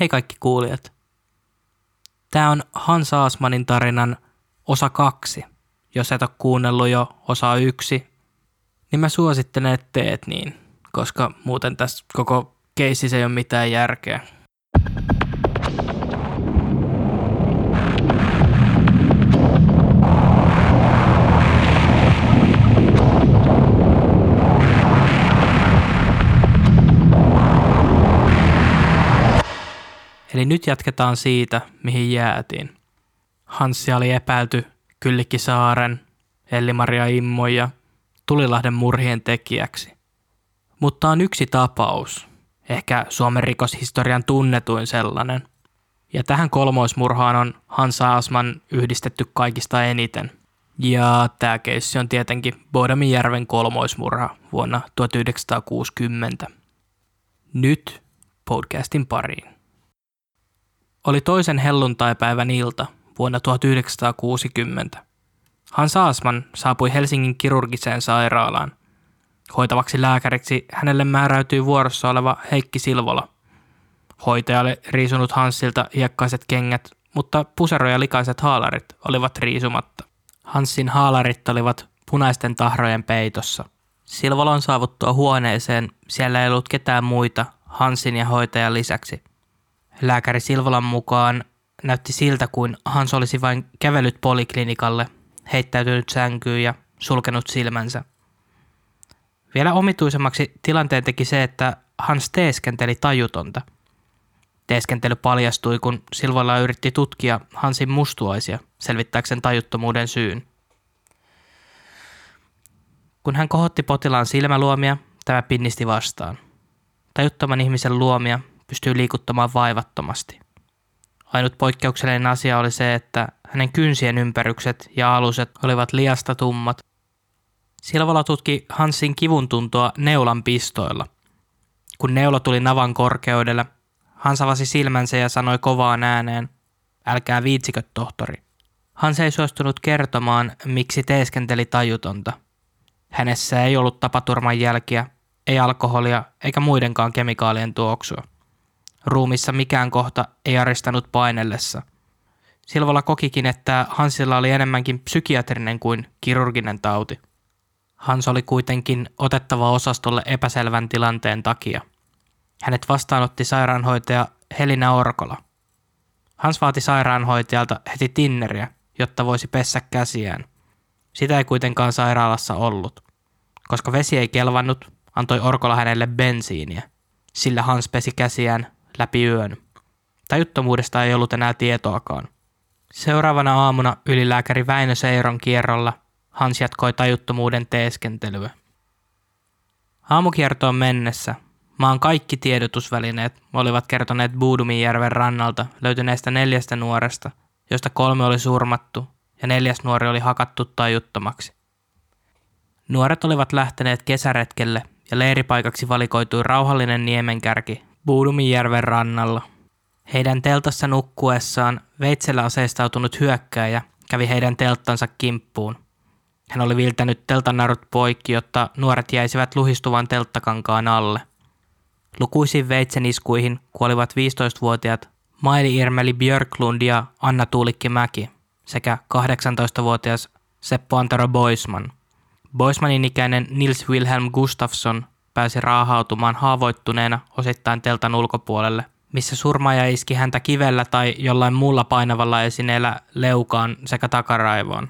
Hei kaikki kuulijat. Tämä on Hans Aasmanin tarinan osa kaksi. Jos et ole kuunnellut jo osa yksi, niin mä suosittelen, että teet niin, koska muuten tässä koko keississä ei ole mitään järkeä. Eli nyt jatketaan siitä, mihin jäätiin. Hanssi oli epäilty Kyllikki Saaren, Elli-Maria Immo ja Tulilahden murhien tekijäksi. Mutta on yksi tapaus, ehkä Suomen rikoshistorian tunnetuin sellainen. Ja tähän kolmoismurhaan on Hans Aasman yhdistetty kaikista eniten. Ja tämä keissi on tietenkin Bodaminjärven kolmoismurha vuonna 1960. Nyt podcastin pariin. Oli toisen helluntaipäivän ilta vuonna 1960. Hans Aasman saapui Helsingin kirurgiseen sairaalaan. Hoitavaksi lääkäriksi hänelle määräytyi vuorossa oleva Heikki Silvola. Hoitaja oli riisunut Hanssilta hiekkaiset kengät, mutta pusero ja likaiset haalarit olivat riisumatta. Hanssin haalarit olivat punaisten tahrojen peitossa. Silvolon saavuttua huoneeseen siellä ei ollut ketään muita Hansin ja hoitajan lisäksi – Lääkäri Silvolan mukaan näytti siltä, kuin Hans olisi vain kävellyt poliklinikalle, heittäytynyt sänkyyn ja sulkenut silmänsä. Vielä omituisemmaksi tilanteen teki se, että Hans teeskenteli tajutonta. Teeskentely paljastui, kun Silvola yritti tutkia Hansin mustuaisia selvittääkseen tajuttomuuden syyn. Kun hän kohotti potilaan silmäluomia, tämä pinnisti vastaan. Tajuttoman ihmisen luomia pystyy liikuttamaan vaivattomasti. Ainut poikkeuksellinen asia oli se, että hänen kynsien ympärykset ja aluset olivat liasta tummat. Silvola tutki Hansin kivun tuntoa neulan pistoilla. Kun neula tuli navan korkeudelle, Hans avasi silmänsä ja sanoi kovaan ääneen, älkää viitsikö tohtori. Hans ei suostunut kertomaan, miksi teeskenteli tajutonta. Hänessä ei ollut tapaturman jälkiä, ei alkoholia eikä muidenkaan kemikaalien tuoksua. Ruumissa mikään kohta ei aristanut painellessa. Silvola kokikin, että Hansilla oli enemmänkin psykiatrinen kuin kirurginen tauti. Hans oli kuitenkin otettava osastolle epäselvän tilanteen takia. Hänet vastaanotti sairaanhoitaja Helina Orkola. Hans vaati sairaanhoitajalta heti tinneriä, jotta voisi pessä käsiään. Sitä ei kuitenkaan sairaalassa ollut. Koska vesi ei kelvannut, antoi Orkola hänelle bensiiniä. Sillä Hans pesi käsiään läpi yön. Tajuttomuudesta ei ollut enää tietoakaan. Seuraavana aamuna ylilääkäri Väinö Seiron kierrolla Hans jatkoi tajuttomuuden teeskentelyä. Aamukiertoon mennessä maan kaikki tiedotusvälineet olivat kertoneet Buuduminjärven rannalta löytyneestä neljästä nuoresta, joista kolme oli surmattu ja neljäs nuori oli hakattu tajuttomaksi. Nuoret olivat lähteneet kesäretkelle ja leiripaikaksi valikoitui rauhallinen niemenkärki Buudumijärven rannalla. Heidän teltassa nukkuessaan veitsellä aseistautunut hyökkääjä kävi heidän telttansa kimppuun. Hän oli viltänyt teltanarut poikki, jotta nuoret jäisivät luhistuvan telttakankaan alle. Lukuisiin veitsen iskuihin kuolivat 15-vuotiaat Maili Irmeli Björklund ja Anna Tuulikki Mäki sekä 18-vuotias Seppo Antero Boisman. Boismanin ikäinen Nils Wilhelm Gustafsson pääsi raahautumaan haavoittuneena osittain teltan ulkopuolelle, missä surmaaja iski häntä kivellä tai jollain muulla painavalla esineellä leukaan sekä takaraivoon.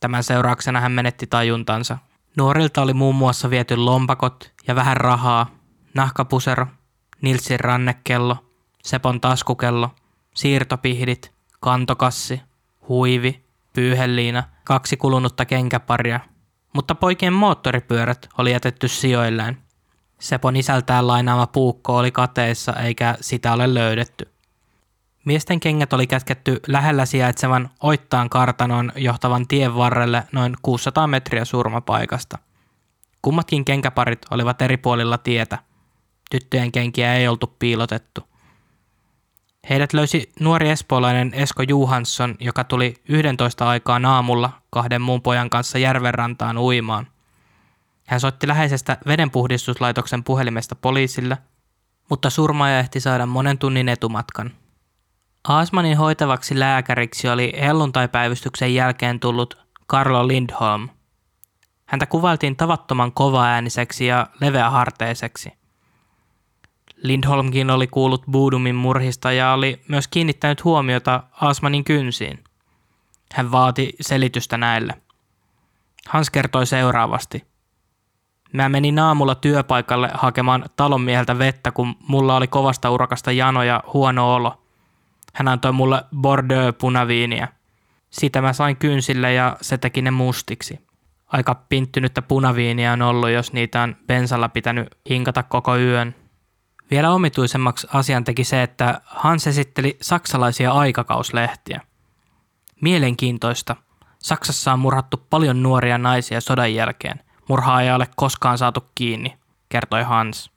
Tämän seurauksena hän menetti tajuntansa. Nuorilta oli muun muassa viety lompakot ja vähän rahaa, nahkapusero, Nilsin rannekello, Sepon taskukello, siirtopihdit, kantokassi, huivi, pyyheliina, kaksi kulunutta kenkäparia, mutta poikien moottoripyörät oli jätetty sijoilleen. Sepon isältään lainaama puukko oli kateissa eikä sitä ole löydetty. Miesten kengät oli kätketty lähellä sijaitsevan Oittaan kartanon johtavan tien varrelle noin 600 metriä surmapaikasta. Kummatkin kenkäparit olivat eri puolilla tietä. Tyttöjen kenkiä ei oltu piilotettu. Heidät löysi nuori espoolainen Esko Juhansson, joka tuli 11 aikaa aamulla kahden muun pojan kanssa järvenrantaan uimaan. Hän soitti läheisestä vedenpuhdistuslaitoksen puhelimesta poliisille mutta surmaaja ehti saada monen tunnin etumatkan. Aasmanin hoitavaksi lääkäriksi oli helluntaipäivystyksen jälkeen tullut Carlo Lindholm. Häntä kuvailtiin tavattoman kovaääniseksi ja leveäharteiseksi. Lindholmkin oli kuullut Budumin murhista ja oli myös kiinnittänyt huomiota Asmanin kynsiin. Hän vaati selitystä näille. Hans kertoi seuraavasti. Mä menin aamulla työpaikalle hakemaan talonmieheltä vettä, kun mulla oli kovasta urakasta jano ja huono olo. Hän antoi mulle Bordeaux punaviiniä. Siitä mä sain kynsille ja se teki ne mustiksi. Aika pinttynyttä punaviiniä on ollut, jos niitä on bensalla pitänyt hinkata koko yön. Vielä omituisemmaksi asian teki se, että Hans esitteli saksalaisia aikakauslehtiä. Mielenkiintoista. Saksassa on murhattu paljon nuoria naisia sodan jälkeen. Murhaa ei ole koskaan saatu kiinni, kertoi Hans.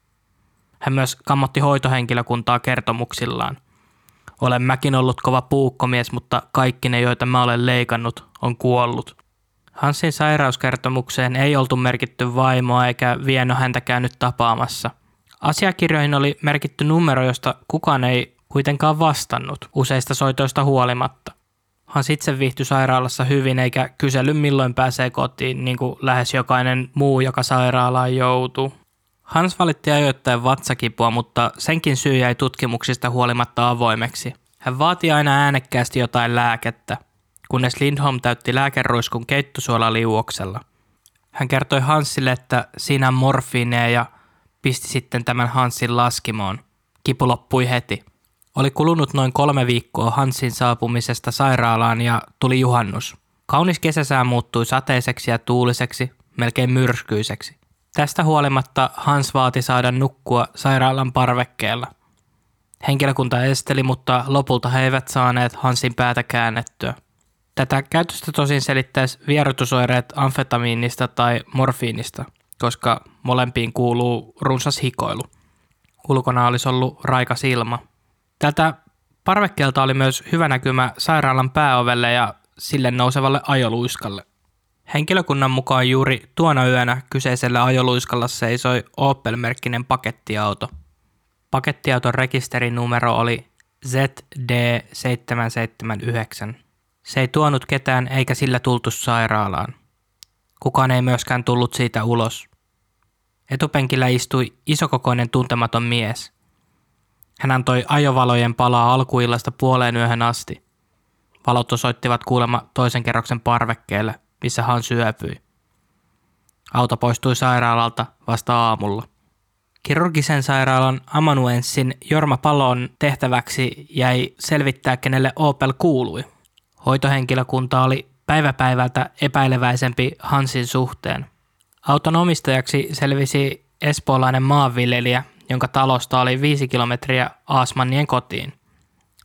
Hän myös kammotti hoitohenkilökuntaa kertomuksillaan. Olen mäkin ollut kova puukkomies, mutta kaikki ne, joita mä olen leikannut, on kuollut. Hansin sairauskertomukseen ei oltu merkitty vaimoa eikä Vieno häntä käynyt tapaamassa – Asiakirjoihin oli merkitty numero, josta kukaan ei kuitenkaan vastannut useista soitoista huolimatta. Hans itse viihtyi sairaalassa hyvin eikä kysely milloin pääsee kotiin, niin kuin lähes jokainen muu, joka sairaalaan joutuu. Hans valitti ajoittain vatsakipua, mutta senkin syy jäi tutkimuksista huolimatta avoimeksi. Hän vaati aina äänekkäästi jotain lääkettä, kunnes Lindholm täytti lääkeruiskun keittosuola liuoksella. Hän kertoi Hansille, että siinä on morfiineja ja pisti sitten tämän Hansin laskimoon. Kipu loppui heti. Oli kulunut noin kolme viikkoa Hansin saapumisesta sairaalaan ja tuli juhannus. Kaunis kesäsää muuttui sateiseksi ja tuuliseksi, melkein myrskyiseksi. Tästä huolimatta Hans vaati saada nukkua sairaalan parvekkeella. Henkilökunta esteli, mutta lopulta he eivät saaneet Hansin päätä käännettyä. Tätä käytöstä tosin selittäisi vierotusoireet amfetamiinista tai morfiinista – koska molempiin kuuluu runsas hikoilu. Ulkona olisi ollut raikas ilma. Tältä parvekkeelta oli myös hyvä näkymä sairaalan pääovelle ja sille nousevalle ajoluiskalle. Henkilökunnan mukaan juuri tuona yönä kyseisellä ajoluiskalla seisoi Opel-merkkinen pakettiauto. Pakettiauton rekisterinumero oli ZD779. Se ei tuonut ketään eikä sillä tultu sairaalaan. Kukaan ei myöskään tullut siitä ulos. Etupenkillä istui isokokoinen tuntematon mies. Hän antoi ajovalojen palaa alkuillasta puoleen yöhön asti. Valot osoittivat kuulemma toisen kerroksen parvekkeelle, missä hän syöpyi. Auto poistui sairaalalta vasta aamulla. Kirurgisen sairaalan amanuenssin Jorma Palon tehtäväksi jäi selvittää, kenelle Opel kuului. Hoitohenkilökunta oli päivä päivältä epäileväisempi Hansin suhteen. Auton omistajaksi selvisi espoolainen maanviljelijä, jonka talosta oli viisi kilometriä Aasmannien kotiin.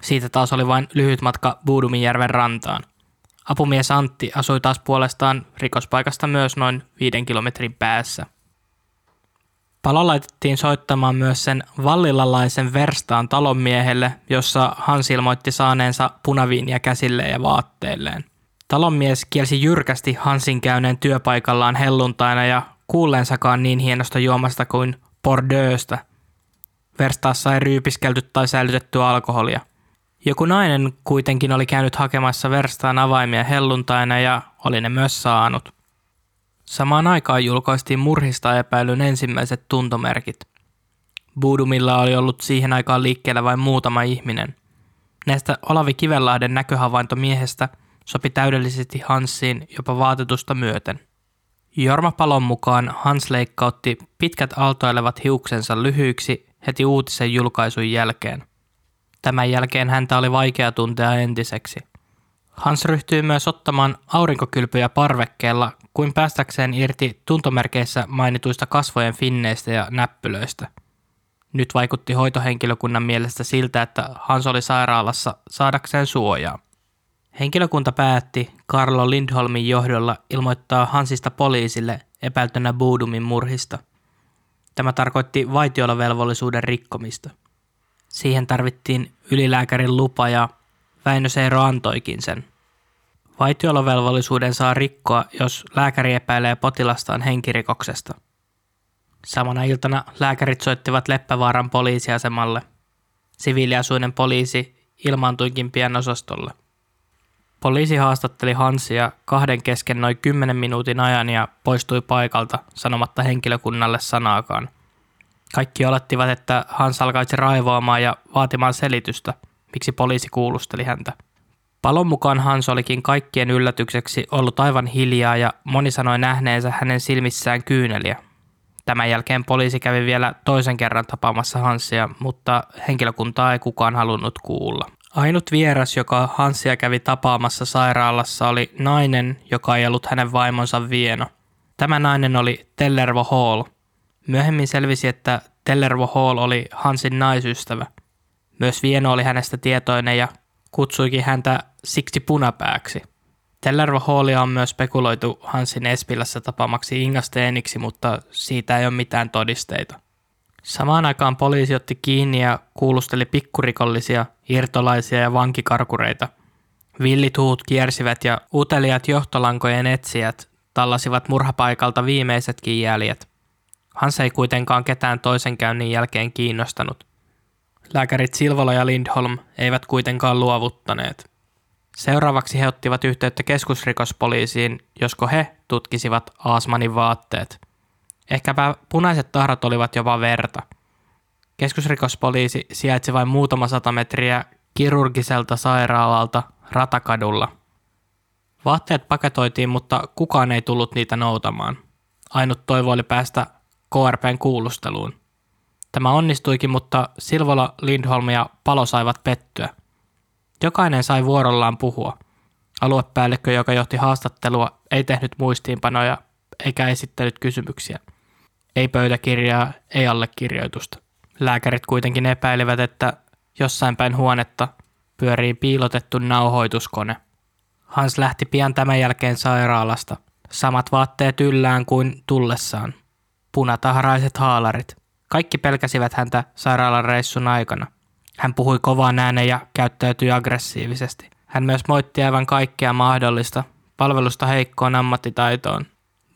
Siitä taas oli vain lyhyt matka Buudumijärven rantaan. Apumies Antti asui taas puolestaan rikospaikasta myös noin viiden kilometrin päässä. Palo laitettiin soittamaan myös sen vallilalaisen verstaan talonmiehelle, jossa Hans ilmoitti saaneensa punaviiniä käsille ja vaatteilleen. Talonmies kielsi jyrkästi Hansin käyneen työpaikallaan helluntaina ja kuulleensakaan niin hienosta juomasta kuin Bordeauxsta. Verstaassa ei ryypiskelty tai säilytetty alkoholia. Joku nainen kuitenkin oli käynyt hakemassa verstaan avaimia helluntaina ja oli ne myös saanut. Samaan aikaan julkaistiin murhista epäilyn ensimmäiset tuntomerkit. Budumilla oli ollut siihen aikaan liikkeellä vain muutama ihminen. Näistä Olavi Kivenlahden näköhavainto miehestä – sopi täydellisesti Hansiin jopa vaatetusta myöten. Jorma Palon mukaan Hans leikkautti pitkät aaltoilevat hiuksensa lyhyiksi heti uutisen julkaisun jälkeen. Tämän jälkeen häntä oli vaikea tuntea entiseksi. Hans ryhtyi myös ottamaan aurinkokylpyjä parvekkeella kuin päästäkseen irti tuntomerkeissä mainituista kasvojen finneistä ja näppylöistä. Nyt vaikutti hoitohenkilökunnan mielestä siltä, että Hans oli sairaalassa saadakseen suojaa. Henkilökunta päätti Carlo Lindholmin johdolla ilmoittaa Hansista poliisille epäiltynä Buudumin murhista. Tämä tarkoitti vaitiolovelvollisuuden rikkomista. Siihen tarvittiin ylilääkärin lupa ja Väinö Seero antoikin sen. Vaitiolovelvollisuuden saa rikkoa, jos lääkäri epäilee potilastaan henkirikoksesta. Samana iltana lääkärit soittivat Leppävaaran poliisiasemalle. Siviiliasuinen poliisi ilmaantuikin pian osastolle. Poliisi haastatteli Hansia kahden kesken noin 10 minuutin ajan ja poistui paikalta sanomatta henkilökunnalle sanaakaan. Kaikki olettivat, että Hans alkaisi raivoamaan ja vaatimaan selitystä, miksi poliisi kuulusteli häntä. Palon mukaan Hans olikin kaikkien yllätykseksi ollut aivan hiljaa ja moni sanoi nähneensä hänen silmissään kyyneliä. Tämän jälkeen poliisi kävi vielä toisen kerran tapaamassa Hansia, mutta henkilökuntaa ei kukaan halunnut kuulla. Ainut vieras, joka Hansia kävi tapaamassa sairaalassa, oli nainen, joka ei ollut hänen vaimonsa Vieno. Tämä nainen oli Tellervo Hall. Myöhemmin selvisi, että Tellervo Hall oli Hansin naisystävä. Myös Vieno oli hänestä tietoinen ja kutsuikin häntä siksi punapääksi. Tellervo Hallia on myös spekuloitu Hansin Espilässä tapaamaksi Inga Steeniksi, mutta siitä ei ole mitään todisteita. Samaan aikaan poliisi otti kiinni ja kuulusteli pikkurikollisia, irtolaisia ja vankikarkureita. Villit huut kiersivät ja uteliat johtolankojen etsijät tallasivat murhapaikalta viimeisetkin jäljet. Hans ei kuitenkaan ketään toisen käynnin jälkeen kiinnostanut. Lääkärit Silvola ja Lindholm eivät kuitenkaan luovuttaneet. Seuraavaksi he ottivat yhteyttä keskusrikospoliisiin, josko he tutkisivat Aasmanin vaatteet – Ehkäpä punaiset tahrat olivat jopa verta. Keskusrikospoliisi sijaitsi vain muutama sata metriä kirurgiselta sairaalalta Ratakadulla. Vaatteet paketoitiin, mutta kukaan ei tullut niitä noutamaan. Ainut toivo oli päästä KRPn kuulusteluun. Tämä onnistuikin, mutta Silvola, Lindholm ja Palo saivat pettyä. Jokainen sai vuorollaan puhua. Aluepäällikkö, joka johti haastattelua, ei tehnyt muistiinpanoja eikä esittänyt kysymyksiä – ei pöytäkirjaa, ei allekirjoitusta. Lääkärit kuitenkin epäilivät, että jossain päin huonetta pyörii piilotettu nauhoituskone. Hans lähti pian tämän jälkeen sairaalasta. Samat vaatteet yllään kuin tullessaan. Punataharaiset haalarit. Kaikki pelkäsivät häntä sairaalan reissun aikana. Hän puhui kovaan ääneen ja käyttäytyi aggressiivisesti. Hän myös moitti aivan kaikkea mahdollista, palvelusta heikkoon ammattitaitoon.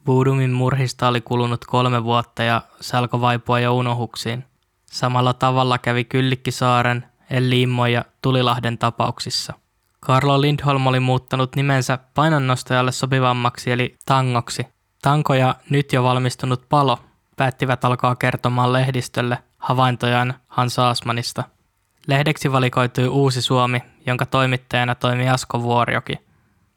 Budumin murhista oli kulunut kolme vuotta ja se alkoi vaipua jo unohuksiin. Samalla tavalla kävi Kyllikkisaaren, Elliimmo ja Tulilahden tapauksissa. Karlo Lindholm oli muuttanut nimensä painonnostajalle sopivammaksi eli tangoksi. Tanko ja nyt jo valmistunut palo päättivät alkaa kertomaan lehdistölle havaintojaan Hans Aasmanista. Lehdeksi valikoitui Uusi Suomi, jonka toimittajana toimi Asko Vuorjoki –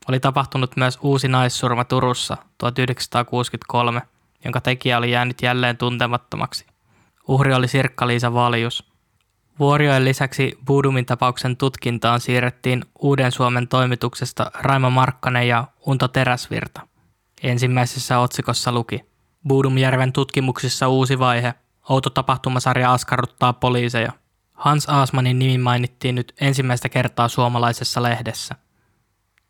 oli tapahtunut myös uusi naissurma Turussa 1963, jonka tekijä oli jäänyt jälleen tuntemattomaksi. Uhri oli Sirkka-Liisa Valjus. Vuoriojen lisäksi Budumin tapauksen tutkintaan siirrettiin Uuden Suomen toimituksesta Raimo Markkanen ja Unto Teräsvirta. Ensimmäisessä otsikossa luki Budumjärven tutkimuksissa uusi vaihe. Outo tapahtumasarja askarruttaa poliiseja. Hans Aasmanin nimi mainittiin nyt ensimmäistä kertaa suomalaisessa lehdessä –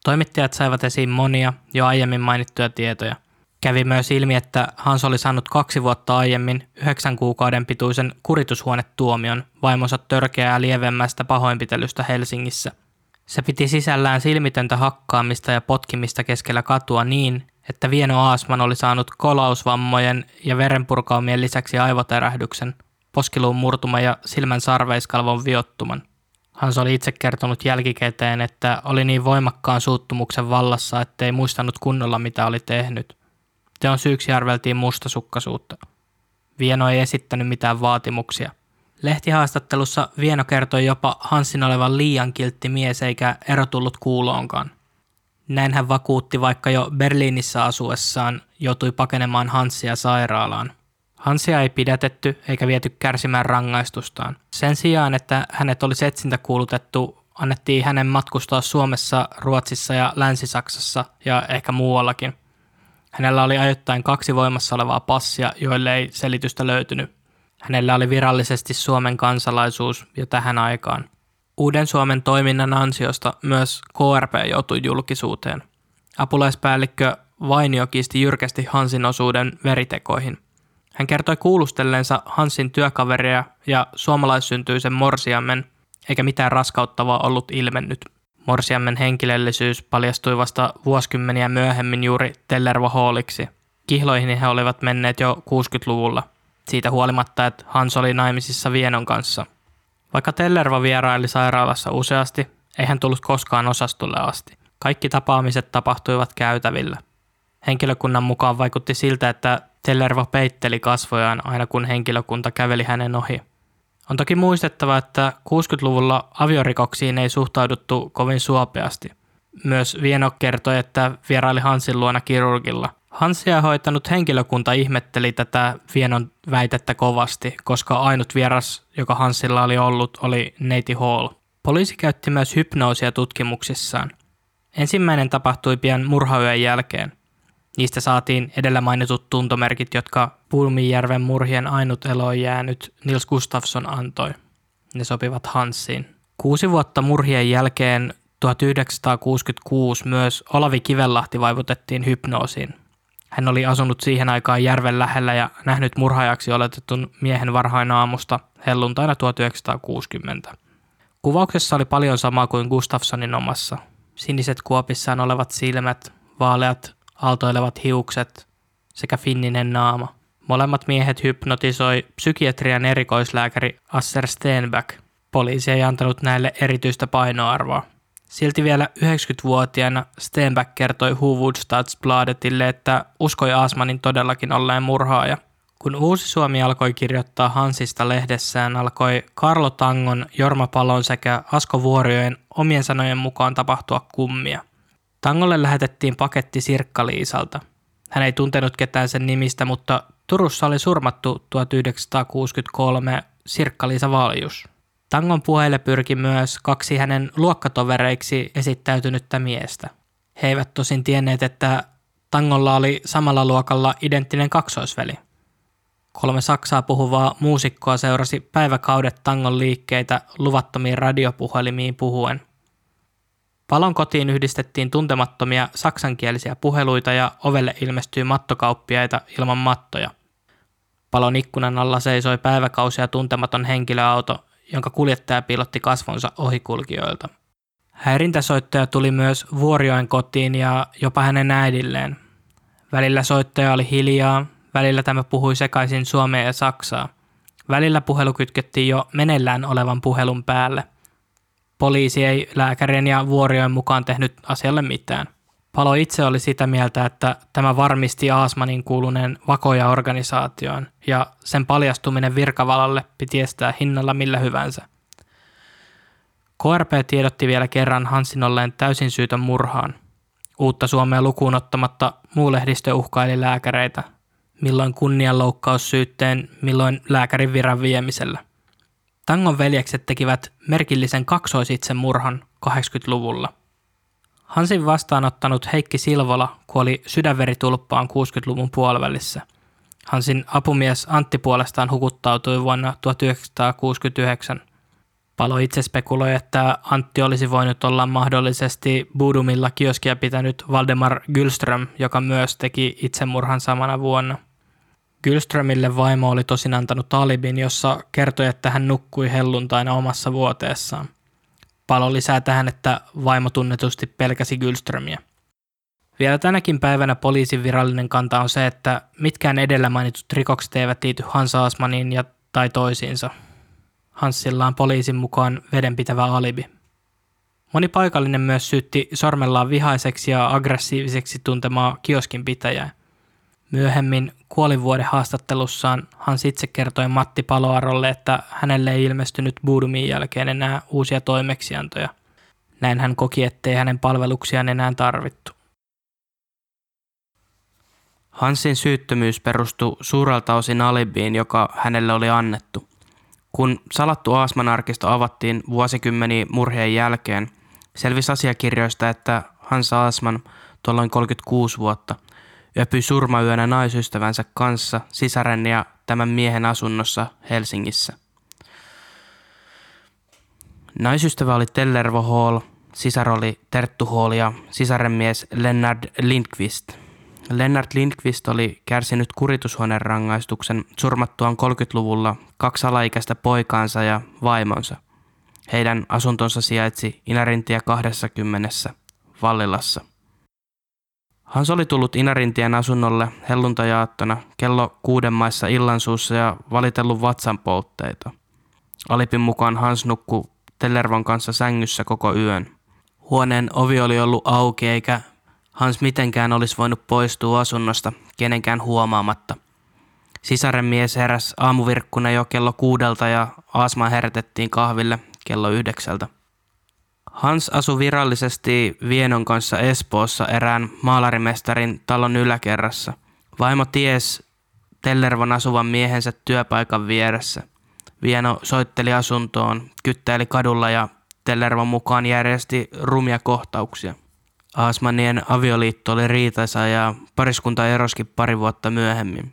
Toimittajat saivat esiin monia jo aiemmin mainittuja tietoja. Kävi myös ilmi, että Hans oli saanut kaksi vuotta aiemmin yhdeksän kuukauden pituisen kuritushuonetuomion vaimonsa törkeää lievemmästä pahoinpitelystä Helsingissä. Se piti sisällään silmitöntä hakkaamista ja potkimista keskellä katua niin, että Vieno Aasman oli saanut kolausvammojen ja verenpurkaumien lisäksi aivoterähdyksen, poskiluun murtuma ja silmän sarveiskalvon viottuman – Hans oli itse kertonut jälkikäteen, että oli niin voimakkaan suuttumuksen vallassa, ettei muistanut kunnolla mitä oli tehnyt. Teon syyksi arveltiin mustasukkaisuutta. Vieno ei esittänyt mitään vaatimuksia. Lehtihaastattelussa Vieno kertoi jopa Hansin olevan liian kiltti mies eikä ero tullut kuuloonkaan. Näin hän vakuutti, vaikka jo Berliinissä asuessaan joutui pakenemaan Hansia sairaalaan. Hansia ei pidätetty eikä viety kärsimään rangaistustaan. Sen sijaan, että hänet olisi etsintä kuulutettu, annettiin hänen matkustaa Suomessa, Ruotsissa ja Länsi-Saksassa ja ehkä muuallakin. Hänellä oli ajoittain kaksi voimassa olevaa passia, joille ei selitystä löytynyt. Hänellä oli virallisesti Suomen kansalaisuus jo tähän aikaan. Uuden Suomen toiminnan ansiosta myös KRP joutui julkisuuteen. Apulaispäällikkö Vainio kiisti jyrkästi Hansin osuuden veritekoihin – hän kertoi kuulustelleensa Hansin työkaveria ja suomalaissyntyisen Morsiammen, eikä mitään raskauttavaa ollut ilmennyt. Morsiammen henkilöllisyys paljastui vasta vuosikymmeniä myöhemmin juuri Tellervo Halliksi. Kihloihin he olivat menneet jo 60-luvulla. siitä huolimatta, että Hans oli naimisissa Vienon kanssa. Vaikka Tellervo vieraili sairaalassa useasti, ei hän tullut koskaan osastolle asti. Kaikki tapaamiset tapahtuivat käytävillä. Henkilökunnan mukaan vaikutti siltä, että Tellervo peitteli kasvojaan aina kun henkilökunta käveli hänen ohi. On toki muistettava, että 60-luvulla aviorikoksiin ei suhtauduttu kovin suopeasti. Myös Vieno kertoi, että vieraili Hansin luona kirurgilla. Hansia hoitanut henkilökunta ihmetteli tätä Vienon väitettä kovasti, koska ainut vieras, joka Hansilla oli ollut, oli Neiti Hall. Poliisi käytti myös hypnoosia tutkimuksissaan. Ensimmäinen tapahtui pian murhayön jälkeen. Niistä saatiin edellä mainitut tuntomerkit, jotka Pulmijärven murhien ainut eloon jäänyt Nils Gustafsson antoi. Ne sopivat Hanssiin. Kuusi vuotta murhien jälkeen 1966 myös Olavi Kivenlahti vaivutettiin hypnoosiin. Hän oli asunut siihen aikaan järven lähellä ja nähnyt murhaajaksi oletetun miehen varhain aamusta helluntaina 1960. Kuvauksessa oli paljon samaa kuin Gustafssonin omassa. Siniset kuopissaan olevat silmät, vaaleat aaltoilevat hiukset sekä finninen naama. Molemmat miehet hypnotisoi psykiatrian erikoislääkäri Asser Stenback. Poliisi ei antanut näille erityistä painoarvoa. Silti vielä 90-vuotiaana Stenback kertoi Huvudstadsbladetille, että uskoi Asmanin todellakin olleen murhaaja. Kun Uusi Suomi alkoi kirjoittaa Hansista lehdessään, alkoi Karlo Tangon, Jorma Palon sekä Asko Vuorioen omien sanojen mukaan tapahtua kummia. Tangolle lähetettiin paketti Sirkka-Liisalta. Hän ei tuntenut ketään sen nimistä, mutta Turussa oli surmattu 1963 Sirkka-Liisa Valjus. Tangon puheille pyrki myös kaksi hänen luokkatovereiksi esittäytynyttä miestä. He eivät tosin tienneet, että Tangolla oli samalla luokalla identtinen kaksoisveli. Kolme saksaa puhuvaa muusikkoa seurasi päiväkaudet Tangon liikkeitä luvattomiin radiopuhelimiin puhuen. Palon kotiin yhdistettiin tuntemattomia saksankielisiä puheluita ja ovelle ilmestyi mattokauppiaita ilman mattoja. Palon ikkunan alla seisoi päiväkausia tuntematon henkilöauto, jonka kuljettaja piilotti kasvonsa ohikulkijoilta. Häirintäsoittaja tuli myös Vuorioen kotiin ja jopa hänen äidilleen. Välillä soittaja oli hiljaa, välillä tämä puhui sekaisin suomea ja saksaa. Välillä puhelu kytkettiin jo meneillään olevan puhelun päälle – Poliisi ei lääkärin ja vuorioen mukaan tehnyt asialle mitään. Palo itse oli sitä mieltä, että tämä varmisti Aasmanin kuuluneen vakoja-organisaatioon ja sen paljastuminen virkavalalle piti estää hinnalla millä hyvänsä. KRP tiedotti vielä kerran Hansin olleen täysin syytön murhaan. Uutta Suomea lukuun ottamatta muu lehdistö uhkaili lääkäreitä, milloin kunnianloukkaussyytteen, milloin lääkärin viran viemisellä. Tangon veljekset tekivät merkillisen kaksoisitsemurhan 80-luvulla. Hansin vastaanottanut Heikki Silvola kuoli sydänveritulppaan 60-luvun puolivälissä. Hansin apumies Antti puolestaan hukuttautui vuonna 1969. Palo itse spekuloi, että Antti olisi voinut olla mahdollisesti Budumilla kioskia pitänyt Valdemar Gylström, joka myös teki itsemurhan samana vuonna. Gylströmille vaimo oli tosin antanut alibin, jossa kertoi, että hän nukkui helluntaina omassa vuoteessaan. Palo lisää tähän, että vaimo tunnetusti pelkäsi Gylströmiä. Vielä tänäkin päivänä poliisin virallinen kanta on se, että mitkään edellä mainitut rikokset eivät liity Hans Asmaniin ja tai toisiinsa. Hanssilla on poliisin mukaan vedenpitävä alibi. Moni paikallinen myös syytti sormellaan vihaiseksi ja aggressiiviseksi tuntemaa kioskin pitäjää. Myöhemmin kuolinvuoden haastattelussaan Hans itse kertoi Matti Paloarolle, että hänelle ei ilmestynyt Budumin jälkeen enää uusia toimeksiantoja. Näin hän koki, ettei hänen palveluksiaan enää tarvittu. Hansin syyttömyys perustui suurelta osin alibiin, joka hänelle oli annettu. Kun salattu Aasman-arkisto avattiin vuosikymmeniä murheen jälkeen, selvisi asiakirjoista, että Hans Aasman, tuolloin 36 vuotta – yöpyi surmayönä naisystävänsä kanssa sisaren ja tämän miehen asunnossa Helsingissä. Naisystävä oli Tellervo Hall, sisar oli Terttu Hall ja sisarenmies Lennart Lindqvist. Lennart Lindqvist oli kärsinyt kuritushuoneen rangaistuksen surmattuaan 30-luvulla kaksi alaikäistä poikaansa ja vaimonsa. Heidän asuntonsa sijaitsi Inarintia 20 Vallilassa. Hans oli tullut Inarintien asunnolle helluntajaattona kello kuuden maissa illansuussa ja valitellut vatsanpoltteita. Alipin mukaan Hans nukkui Tellervon kanssa sängyssä koko yön. Huoneen ovi oli ollut auki eikä Hans mitenkään olisi voinut poistua asunnosta kenenkään huomaamatta. Sisaren mies heräsi aamuvirkkuna jo kello kuudelta ja Aasma herätettiin kahville kello yhdeksältä. Hans asui virallisesti Vienon kanssa Espoossa erään maalarimestarin talon yläkerrassa. Vaimo ties Tellervon asuvan miehensä työpaikan vieressä. Vieno soitteli asuntoon, kyttäili kadulla ja Tellervon mukaan järjesti rumia kohtauksia. Aasmanien avioliitto oli riitaisa ja pariskunta eroski pari vuotta myöhemmin.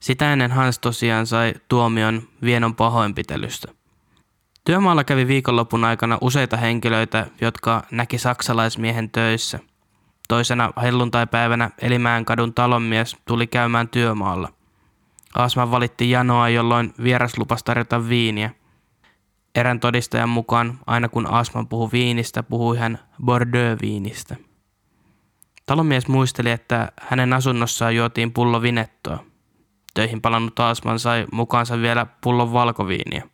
Sitä ennen Hans tosiaan sai tuomion Vienon pahoinpitelystä. Työmaalla kävi viikonlopun aikana useita henkilöitä, jotka näki saksalaismiehen töissä. Toisena helluntai-päivänä Elimään kadun talonmies tuli käymään työmaalla. Asma valitti janoa, jolloin vieras lupasi tarjota viiniä. Erän todistajan mukaan aina kun Asman puhui viinistä, puhui hän Bordeaux-viinistä. Talonmies muisteli, että hänen asunnossaan juotiin pullo vinettoa. Töihin palannut Asman sai mukaansa vielä pullon valkoviiniä.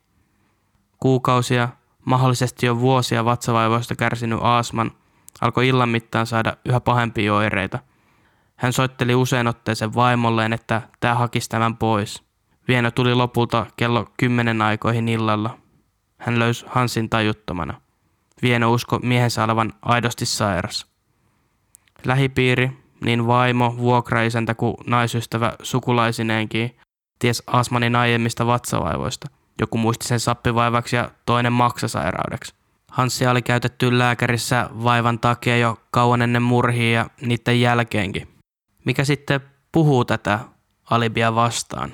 Kuukausia, mahdollisesti jo vuosia vatsavaivoista kärsinyt Aasman alkoi illan mittaan saada yhä pahempia oireita. Hän soitteli usein otteeseen vaimolleen, että tämä hakisi tämän pois. Vieno tuli lopulta kello kymmenen aikoihin illalla. Hän löysi Hansin tajuttomana. Vieno usko miehensä olevan aidosti sairas. Lähipiiri, niin vaimo, vuokraisäntä kuin naisystävä sukulaisineenkin, ties Asmanin aiemmista vatsavaivoista – joku muisti sen sappivaivaksi ja toinen maksasairaudeksi. Hanssi oli käytetty lääkärissä vaivan takia jo kauan ennen murhia ja niiden jälkeenkin. Mikä sitten puhuu tätä alibia vastaan?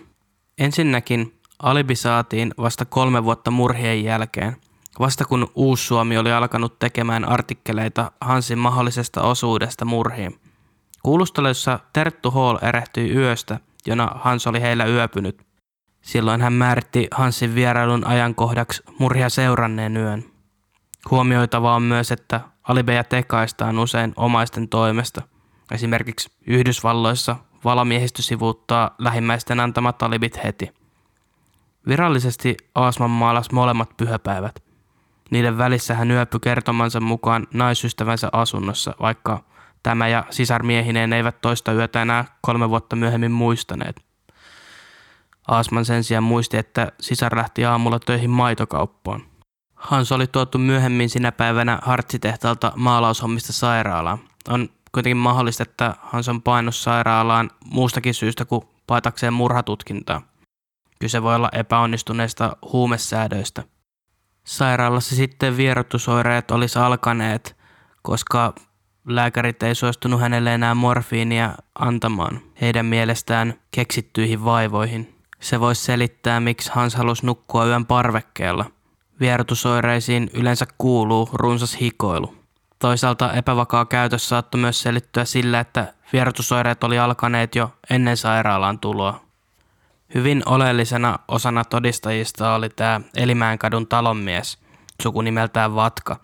Ensinnäkin alibi saatiin vasta kolme vuotta murhien jälkeen, vasta kun Uus-Suomi oli alkanut tekemään artikkeleita Hansin mahdollisesta osuudesta murhiin. Kuulustelussa Terttu Hall erehtyi yöstä, jona Hans oli heillä yöpynyt. Silloin hän määritti Hansin vierailun ajankohdaksi murhia seuranneen yön. Huomioitavaa on myös, että alibeja tekaistaan usein omaisten toimesta. Esimerkiksi Yhdysvalloissa valamiehistö sivuuttaa lähimmäisten antamat alibit heti. Virallisesti Aasman maalasi molemmat pyhäpäivät. Niiden välissä hän yöpy kertomansa mukaan naisystävänsä asunnossa, vaikka tämä ja sisarmiehineen eivät toista yötä enää kolme vuotta myöhemmin muistaneet. Aasman sen sijaan muisti, että sisar lähti aamulla töihin maitokauppaan. Hans oli tuotu myöhemmin sinä päivänä hartsitehtaalta maalaushommista sairaalaan. On kuitenkin mahdollista, että Hans on painut sairaalaan muustakin syystä kuin paitakseen murhatutkintaa. Kyse voi olla epäonnistuneista huumesäädöistä. Sairaalassa sitten vierotusoireet olisi alkaneet, koska lääkärit ei suostunut hänelle enää morfiinia antamaan heidän mielestään keksittyihin vaivoihin. Se voisi selittää, miksi Hans halusi nukkua yön parvekkeella. Vierotusoireisiin yleensä kuuluu runsas hikoilu. Toisaalta epävakaa käytös saattoi myös selittyä sillä, että vierotusoireet oli alkaneet jo ennen sairaalaan tuloa. Hyvin oleellisena osana todistajista oli tämä Elimäenkadun talonmies, sukunimeltään Vatka,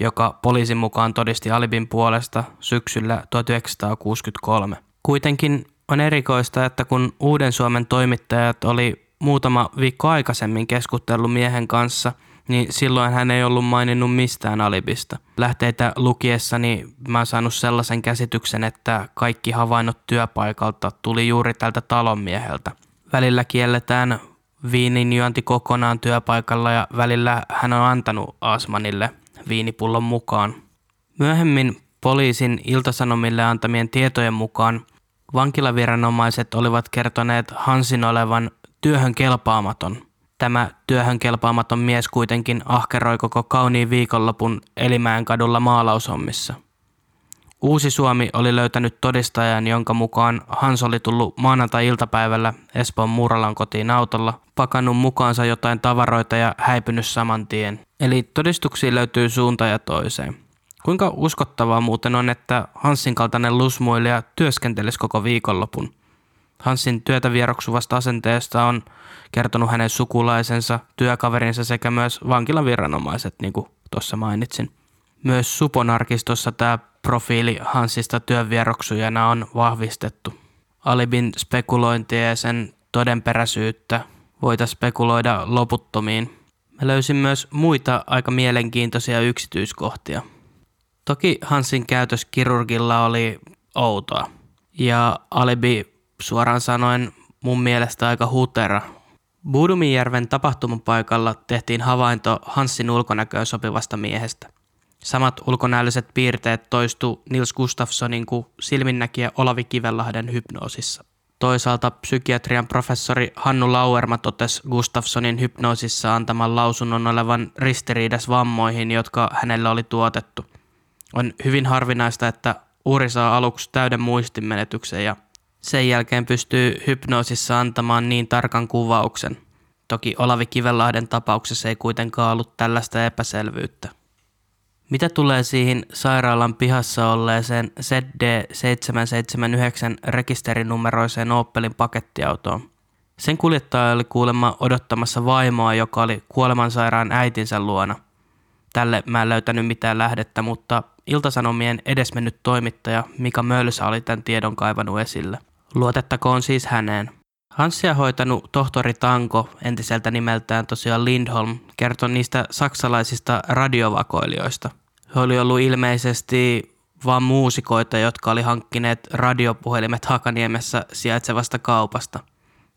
joka poliisin mukaan todisti Alibin puolesta syksyllä 1963. Kuitenkin on erikoista, että kun Uuden Suomen toimittajat oli muutama viikko aikaisemmin keskustellut miehen kanssa, niin silloin hän ei ollut maininnut mistään alibista. Lähteitä lukiessani mä oon saanut sellaisen käsityksen, että kaikki havainnot työpaikalta tuli juuri tältä talonmieheltä. Välillä kielletään viinin juonti kokonaan työpaikalla ja välillä hän on antanut Asmanille viinipullon mukaan. Myöhemmin poliisin iltasanomille antamien tietojen mukaan Vankilaviranomaiset olivat kertoneet Hansin olevan työhön kelpaamaton. Tämä työhön kelpaamaton mies kuitenkin ahkeroi koko kauniin viikonlopun Elimään kadulla maalaushommissa. Uusi Suomi oli löytänyt todistajan, jonka mukaan Hans oli tullut maanantai-iltapäivällä Espoon Muuralan kotiin autolla, pakannut mukaansa jotain tavaroita ja häipynyt saman tien. Eli todistuksiin löytyy suunta ja toiseen. Kuinka uskottavaa muuten on, että Hansin kaltainen lusmuilija työskentelisi koko viikonlopun? Hansin työtä vieroksuvasta asenteesta on kertonut hänen sukulaisensa, työkaverinsa sekä myös vankilaviranomaiset, niin kuin tuossa mainitsin. Myös Suponarkistossa tämä profiili Hansista työnvieroksujana on vahvistettu. Alibin spekulointia ja sen todenperäisyyttä voitaisiin spekuloida loputtomiin. Mä löysin myös muita aika mielenkiintoisia yksityiskohtia. Toki Hansin käytös kirurgilla oli outoa. Ja alibi suoraan sanoen mun mielestä aika hutera. Budumijärven tapahtumapaikalla tehtiin havainto Hansin ulkonäköön sopivasta miehestä. Samat ulkonäölliset piirteet toistu Nils Gustafssonin kuin silminnäkijä Olavi Kivenlahden hypnoosissa. Toisaalta psykiatrian professori Hannu Lauerma totesi Gustafssonin hypnoosissa antaman lausunnon olevan ristiriidas vammoihin, jotka hänelle oli tuotettu. On hyvin harvinaista, että uhri saa aluksi täyden muistinmenetyksen ja sen jälkeen pystyy hypnoosissa antamaan niin tarkan kuvauksen. Toki Olavi Kivenlahden tapauksessa ei kuitenkaan ollut tällaista epäselvyyttä. Mitä tulee siihen sairaalan pihassa olleeseen ZD779 rekisterinumeroiseen Opelin pakettiautoon? Sen kuljettaja oli kuulemma odottamassa vaimoa, joka oli kuolemansairaan äitinsä luona. Tälle mä en löytänyt mitään lähdettä, mutta Iltasanomien edesmennyt toimittaja Mika Mölsä oli tämän tiedon kaivannut esille. Luotettakoon siis häneen. Hanssia hoitanut tohtori Tanko, entiseltä nimeltään tosiaan Lindholm, kertoi niistä saksalaisista radiovakoilijoista. He oli ollut ilmeisesti vain muusikoita, jotka oli hankkineet radiopuhelimet Hakaniemessä sijaitsevasta kaupasta.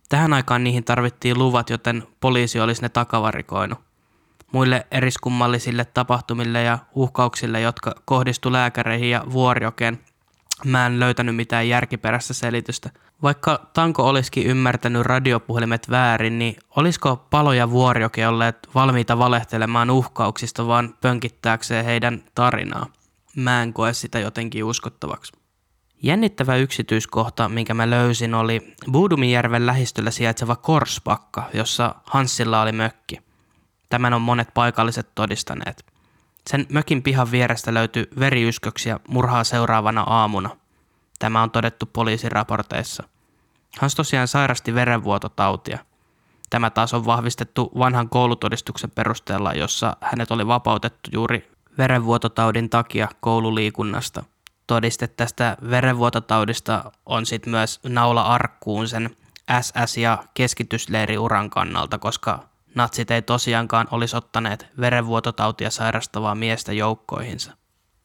Tähän aikaan niihin tarvittiin luvat, joten poliisi olisi ne takavarikoinut. Muille eriskummallisille tapahtumille ja uhkauksille, jotka kohdistu lääkäreihin ja vuoriokeen, Mä en löytänyt mitään järkiperäistä selitystä. Vaikka Tanko olisikin ymmärtänyt radiopuhelimet väärin, niin olisiko palo ja olleet valmiita valehtelemaan uhkauksista vaan pönkittääkseen heidän tarinaa? Mä en koe sitä jotenkin uskottavaksi. Jännittävä yksityiskohta, minkä mä löysin, oli Buudumijärven lähistöllä sijaitseva Korspakka, jossa Hanssilla oli mökki. Tämän on monet paikalliset todistaneet. Sen mökin pihan vierestä löytyi veriysköksiä murhaa seuraavana aamuna. Tämä on todettu poliisiraporteissa. Hans tosiaan sairasti verenvuototautia. Tämä taas on vahvistettu vanhan koulutodistuksen perusteella, jossa hänet oli vapautettu juuri verenvuototaudin takia koululiikunnasta. Todiste tästä verenvuototaudista on sitten myös naula arkkuun sen SS- ja keskitysleiriuran kannalta, koska natsit ei tosiaankaan olisi ottaneet verenvuototautia sairastavaa miestä joukkoihinsa.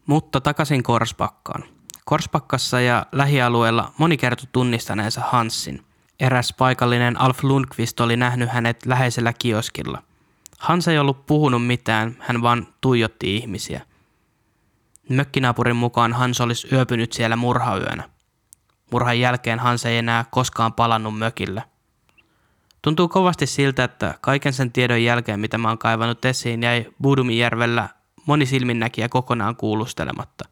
Mutta takaisin Korspakkaan. Korspakkassa ja lähialueella moni kertoi tunnistaneensa Hansin. Eräs paikallinen Alf Lundqvist oli nähnyt hänet läheisellä kioskilla. Hans ei ollut puhunut mitään, hän vaan tuijotti ihmisiä. Mökkinaapurin mukaan Hans olisi yöpynyt siellä murhayönä. Murhan jälkeen Hans ei enää koskaan palannut mökille – Tuntuu kovasti siltä, että kaiken sen tiedon jälkeen, mitä mä oon kaivannut esiin, jäi Budumijärvellä moni silminnäkijä kokonaan kuulustelematta.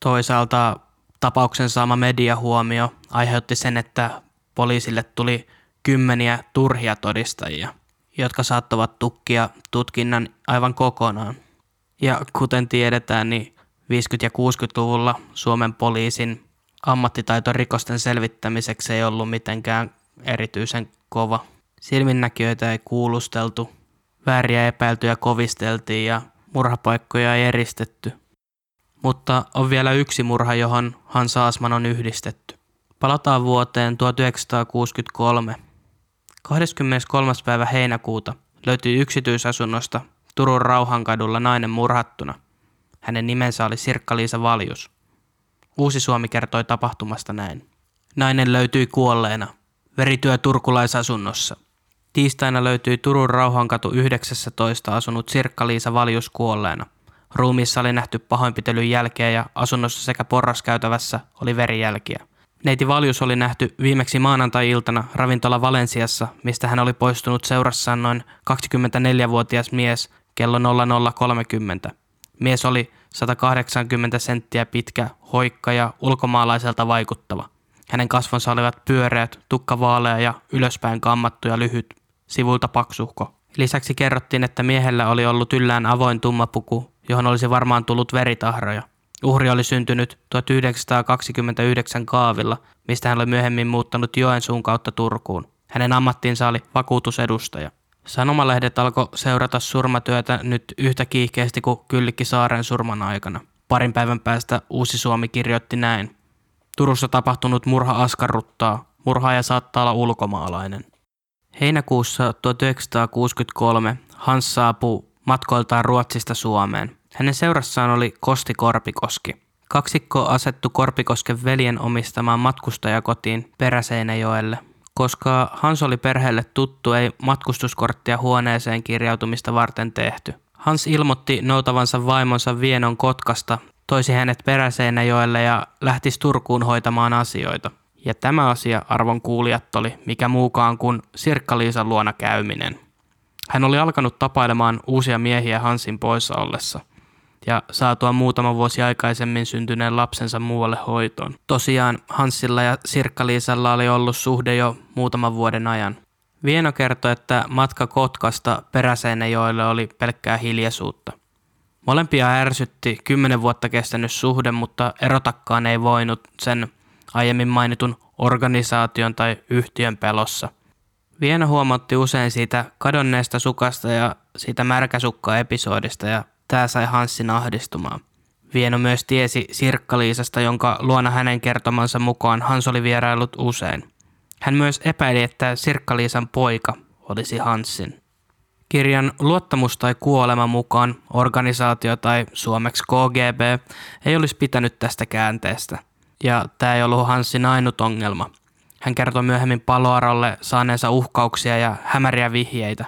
Toisaalta tapauksen saama mediahuomio aiheutti sen, että poliisille tuli kymmeniä turhia todistajia, jotka saattavat tukkia tutkinnan aivan kokonaan. Ja kuten tiedetään, niin 50- ja 60-luvulla Suomen poliisin ammattitaito rikosten selvittämiseksi ei ollut mitenkään erityisen kova. Silminnäkijöitä ei kuulusteltu, vääriä epäiltyjä kovisteltiin ja murhapaikkoja ei eristetty. Mutta on vielä yksi murha, johon Hans Aasman on yhdistetty. Palataan vuoteen 1963. 23. päivä heinäkuuta löytyi yksityisasunnosta Turun Rauhankadulla nainen murhattuna. Hänen nimensä oli Sirkka-Liisa Valjus. Uusi Suomi kertoi tapahtumasta näin. Nainen löytyi kuolleena. Verityö turkulaisasunnossa – Tiistaina löytyi Turun Rauhankatu 19 asunut Sirkka-Liisa Valjus kuolleena. Ruumiissa oli nähty pahoinpitelyn jälkeä ja asunnossa sekä porraskäytävässä oli verijälkiä. Neiti Valjus oli nähty viimeksi maanantai-iltana ravintola Valensiassa, mistä hän oli poistunut seurassaan noin 24-vuotias mies kello 00.30. Mies oli 180 senttiä pitkä, hoikka ja ulkomaalaiselta vaikuttava. Hänen kasvonsa olivat pyöreät, tukka vaalea ja ylöspäin kammattu ja lyhyt sivuilta paksuhko. Lisäksi kerrottiin, että miehellä oli ollut yllään avoin tumma puku, johon olisi varmaan tullut veritahroja. Uhri oli syntynyt 1929 Kaavilla, mistä hän oli myöhemmin muuttanut Joensuun kautta Turkuun. Hänen ammattinsa oli vakuutusedustaja. Sanomalehdet alkoi seurata surmatyötä nyt yhtä kiihkeästi kuin Kyllikki Saaren surman aikana. Parin päivän päästä Uusi Suomi kirjoitti näin. Turussa tapahtunut murha askarruttaa. Murhaaja saattaa olla ulkomaalainen. Heinäkuussa 1963 Hans saapui matkoiltaan Ruotsista Suomeen. Hänen seurassaan oli Kosti Korpikoski. Kaksikko asettu Korpikosken veljen omistamaan matkustajakotiin Peräseinäjoelle. Koska Hans oli perheelle tuttu, ei matkustuskorttia huoneeseen kirjautumista varten tehty. Hans ilmoitti noutavansa vaimonsa Vienon Kotkasta, toisi hänet Peräseinäjoelle ja lähtisi Turkuun hoitamaan asioita. Ja tämä asia arvon kuulijat oli mikä muukaan kuin Sirkka-Liisan luona käyminen. Hän oli alkanut tapailemaan uusia miehiä Hansin poissa ollessa ja saatua muutama vuosi aikaisemmin syntyneen lapsensa muualle hoitoon. Tosiaan Hansilla ja Sirkka-Liisalla oli ollut suhde jo muutaman vuoden ajan. Vieno kertoi, että matka Kotkasta Peräseinäjoelle oli pelkkää hiljaisuutta. Molempia ärsytti kymmenen vuotta kestänyt suhde, mutta erotakkaan ei voinut sen aiemmin mainitun organisaation tai yhtiön pelossa. Vieno huomautti usein siitä kadonneesta sukasta ja siitä märkäsukka-episodista ja tämä sai Hanssin ahdistumaan. Vieno myös tiesi Sirkkaliisasta, jonka luona hänen kertomansa mukaan Hans oli vierailut usein. Hän myös epäili, että Sirkkaliisan poika olisi Hanssin. Kirjan Luottamus tai kuolema mukaan organisaatio tai suomeksi KGB ei olisi pitänyt tästä käänteestä – ja tämä ei ollut Hanssin ainut ongelma. Hän kertoi myöhemmin paloarolle saaneensa uhkauksia ja hämäriä vihjeitä.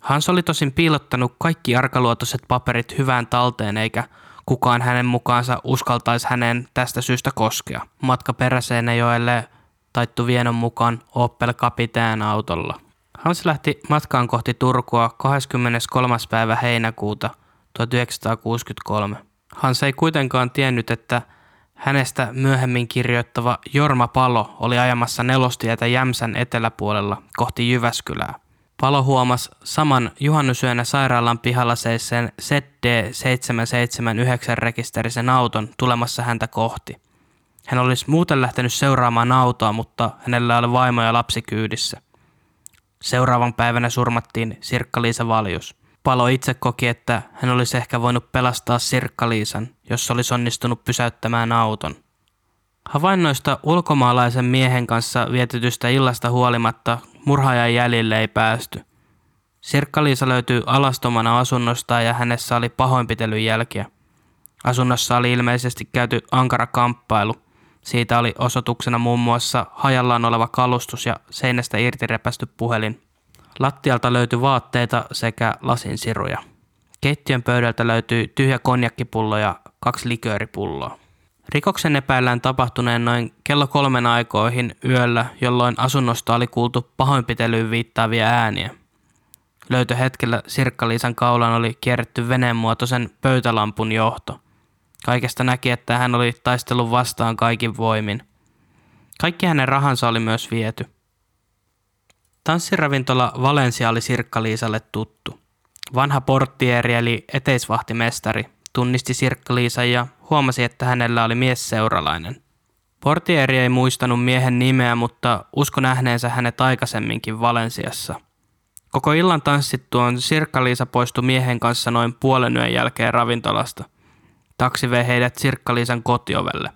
Hans oli tosin piilottanut kaikki arkaluotoiset paperit hyvään talteen eikä kukaan hänen mukaansa uskaltaisi hänen tästä syystä koskea. Matka Peräseinäjoelle taittu Vienon mukaan Opel Capitain autolla. Hans lähti matkaan kohti Turkua 23. päivä heinäkuuta 1963. Hans ei kuitenkaan tiennyt, että Hänestä myöhemmin kirjoittava Jorma Palo oli ajamassa nelostietä Jämsän eteläpuolella kohti Jyväskylää. Palo huomasi saman juhannusyönä sairaalan pihalla seisseen ZD779 rekisterisen auton tulemassa häntä kohti. Hän olisi muuten lähtenyt seuraamaan autoa, mutta hänellä oli vaimo ja lapsi kyydissä. Seuraavan päivänä surmattiin Sirkka-Liisa Valjus. Palo itse koki, että hän olisi ehkä voinut pelastaa Sirkka-Liisan, jos olisi onnistunut pysäyttämään auton. Havainnoista ulkomaalaisen miehen kanssa vietetystä illasta huolimatta murhaajan jäljille ei päästy. Sirkka-Liisa löytyi alastomana asunnosta ja hänessä oli pahoinpitelyn jälkiä. Asunnossa oli ilmeisesti käyty ankara kamppailu. Siitä oli osoituksena muun muassa hajallaan oleva kalustus ja seinästä irti repästy puhelin. Lattialta löytyi vaatteita sekä lasinsiruja. Keittiön pöydältä löytyi tyhjä konjakkipullo ja kaksi likööripulloa. Rikoksen epäillään tapahtuneen noin kello kolmen aikoihin yöllä, jolloin asunnosta oli kuultu pahoinpitelyyn viittaavia ääniä. Löytöhetkellä Sirkka-Liisan kaulan oli kierretty veneenmuotoisen pöytälampun johto. Kaikesta näki, että hän oli taistellut vastaan kaikin voimin. Kaikki hänen rahansa oli myös viety. Tanssiravintola Valencia oli Sirkka-Liisalle tuttu. Vanha porttieri eli eteisvahtimestari tunnisti Sirkka-Liisan ja huomasi, että hänellä oli mies seuralainen. Portieri ei muistanut miehen nimeä, mutta usko nähneensä hänet aikaisemminkin Valensiassa. Koko illan tanssittuaan Sirkka-Liisa poistui miehen kanssa noin puolen yön jälkeen ravintolasta. Taksi vei heidät Sirkka-Liisan kotiovelle.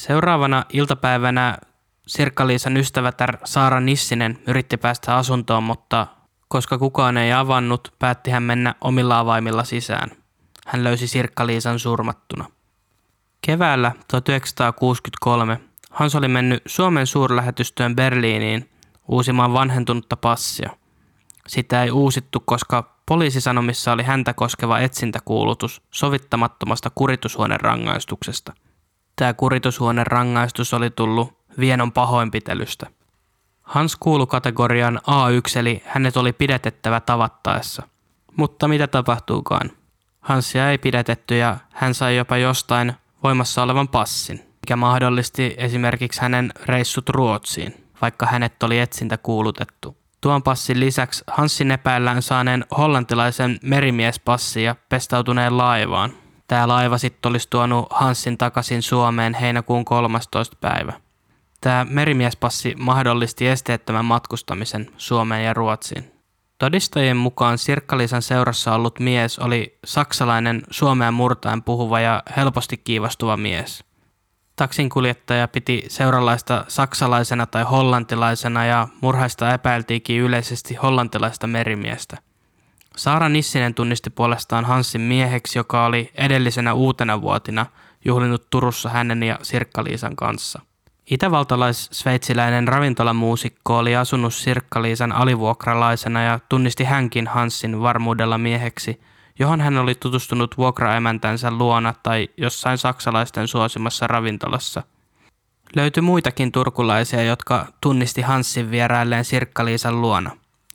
Seuraavana iltapäivänä Sirkka-Liisan ystävätär Saara Nissinen yritti päästä asuntoon, mutta koska kukaan ei avannut, päätti hän mennä omilla avaimilla sisään. Hän löysi Sirkka-Liisan surmattuna. Keväällä 1963 Hans oli mennyt Suomen suurlähetystöön Berliiniin uusimaan vanhentunutta passia. Sitä ei uusittu, koska poliisisanomissa oli häntä koskeva etsintäkuulutus sovittamattomasta kuritushuoneen rangaistuksesta. Tämä kuritushuoneen rangaistus oli tullut Vienon pahoinpitelystä. Hans kuulu kategorian A1 eli hänet oli pidetettävä tavattaessa. Mutta mitä tapahtuukaan? Hansia ei pidätetty ja hän sai jopa jostain voimassa olevan passin, mikä mahdollisti esimerkiksi hänen reissut Ruotsiin, vaikka hänet oli etsintä kuulutettu. Tuon passin lisäksi Hanssin epäillään saaneen hollantilaisen merimiespassin ja pestautuneen laivaan. Tämä laiva sitten olisi tuonut Hanssin takaisin Suomeen heinäkuun 13. päivä. Tämä merimiespassi mahdollisti esteettömän matkustamisen Suomeen ja Ruotsiin. Todistajien mukaan Sirkkaliisan seurassa ollut mies oli saksalainen suomea murtaen puhuva ja helposti kiivastuva mies. Taksinkuljettaja piti seuralaista saksalaisena tai hollantilaisena ja murhaista epäiltiinkin yleisesti hollantilaista merimiestä. Saara Nissinen tunnisti puolestaan Hansin mieheksi, joka oli edellisenä uutena vuotina juhlinut Turussa hänen ja Sirkkaliisan kanssa – Itävaltalais-sveitsiläinen ravintolamuusikko oli asunut Sirkkaliisan alivuokralaisena ja tunnisti hänkin Hansin varmuudella mieheksi, johon hän oli tutustunut vuokraemäntänsä luona tai jossain saksalaisten suosimassa ravintolassa. Löytyi muitakin turkulaisia, jotka tunnisti Hanssin vierailleen Sirkkaliisan luona.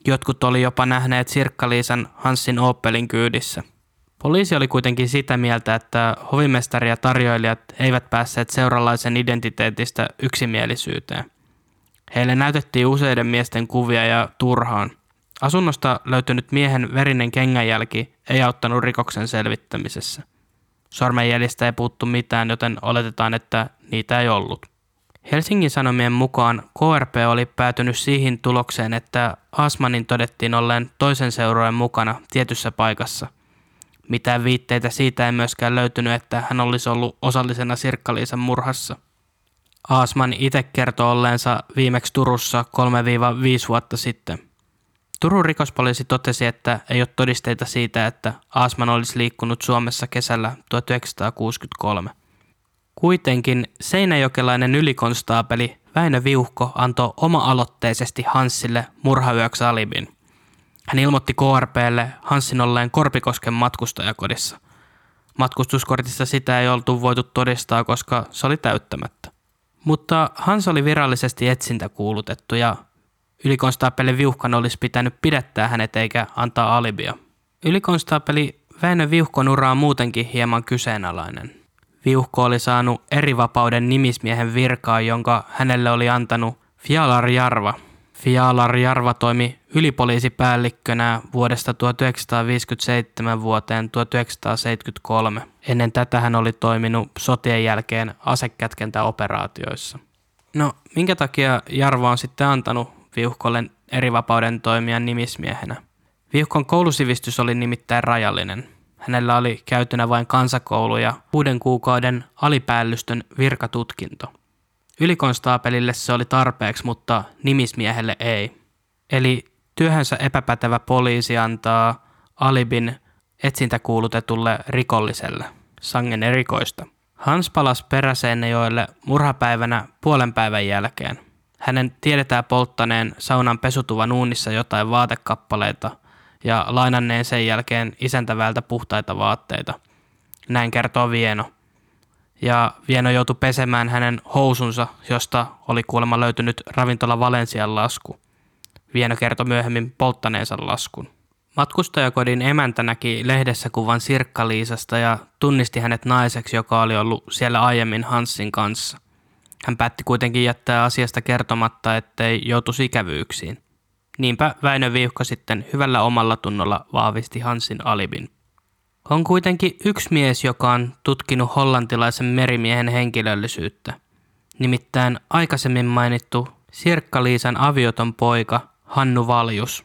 Jotkut oli jopa nähneet Sirkkaliisan Hanssin Opelin kyydissä. Poliisi oli kuitenkin sitä mieltä, että hovimestari ja tarjoilijat eivät päässeet seuralaisen identiteetistä yksimielisyyteen. Heille näytettiin useiden miesten kuvia ja turhaan. Asunnosta löytynyt miehen verinen kengänjälki ei auttanut rikoksen selvittämisessä. Sormenjäljistä ei puuttu mitään, joten oletetaan, että niitä ei ollut. Helsingin Sanomien mukaan KRP oli päätynyt siihen tulokseen, että Asmanin todettiin olleen toisen seurojen mukana tietyssä paikassa – mitään viitteitä siitä ei myöskään löytynyt, että hän olisi ollut osallisena Sirkkaliisan murhassa. Aasman itse kertoo olleensa viimeksi Turussa 3-5 vuotta sitten. Turun rikospoliisi totesi, että ei ole todisteita siitä, että Aasman olisi liikkunut Suomessa kesällä 1963. Kuitenkin seinäjokelainen ylikonstaapeli Väinö Viuhko antoi oma-aloitteisesti Hanssille murhayöksi alibin – hän ilmoitti KRPlle Hanssin olleen Korpikosken matkustajakodissa. Matkustuskortissa sitä ei oltu voitu todistaa, koska se oli täyttämättä. Mutta Hans oli virallisesti etsintä kuulutettu ja ylikonstaapeli Viuhkan olisi pitänyt pidättää hänet eikä antaa alibia. Ylikonstaapeli Väinö Viuhkon ura on muutenkin hieman kyseenalainen. Viuhko oli saanut erivapauden nimismiehen virkaa, jonka hänelle oli antanut Fialar Jarva – Fialar Jarva toimi ylipoliisipäällikkönä vuodesta 1957 vuoteen 1973. Ennen tätä hän oli toiminut sotien jälkeen asekätkentäoperaatioissa. No, minkä takia Jarva on sitten antanut Viuhkolle erivapauden toimia nimismiehenä? Viuhkon koulusivistys oli nimittäin rajallinen. Hänellä oli käytynä vain kansakoulu ja kuuden kuukauden alipäällystön virkatutkinto. Ylikonstaapelille se oli tarpeeksi, mutta nimismiehelle ei. Eli työhönsä epäpätevä poliisi antaa alibin etsintäkuulutetulle rikolliselle, sangen erikoista. Hans palasi Peräseinäjoelle murhapäivänä puolen päivän jälkeen. Hänen tiedetään polttaneen saunan pesutuvan uunissa jotain vaatekappaleita ja lainanneen sen jälkeen isäntävältä puhtaita vaatteita. Näin kertoo Vieno – ja Vieno joutui pesemään hänen housunsa, josta oli kuulemma löytynyt ravintola Valensian lasku. Vieno kertoi myöhemmin polttaneensa laskun. Matkustajakodin emäntä näki lehdessä kuvan Sirkka-Liisasta ja tunnisti hänet naiseksi, joka oli ollut siellä aiemmin Hanssin kanssa. Hän päätti kuitenkin jättää asiasta kertomatta, ettei joutuisi ikävyyksiin. Niinpä Väinö Viuhka sitten hyvällä omalla tunnolla vahvisti Hansin alibin. On kuitenkin yksi mies, joka on tutkinut hollantilaisen merimiehen henkilöllisyyttä. Nimittäin aikaisemmin mainittu Sirkka-Liisan avioton poika Hannu Valjus.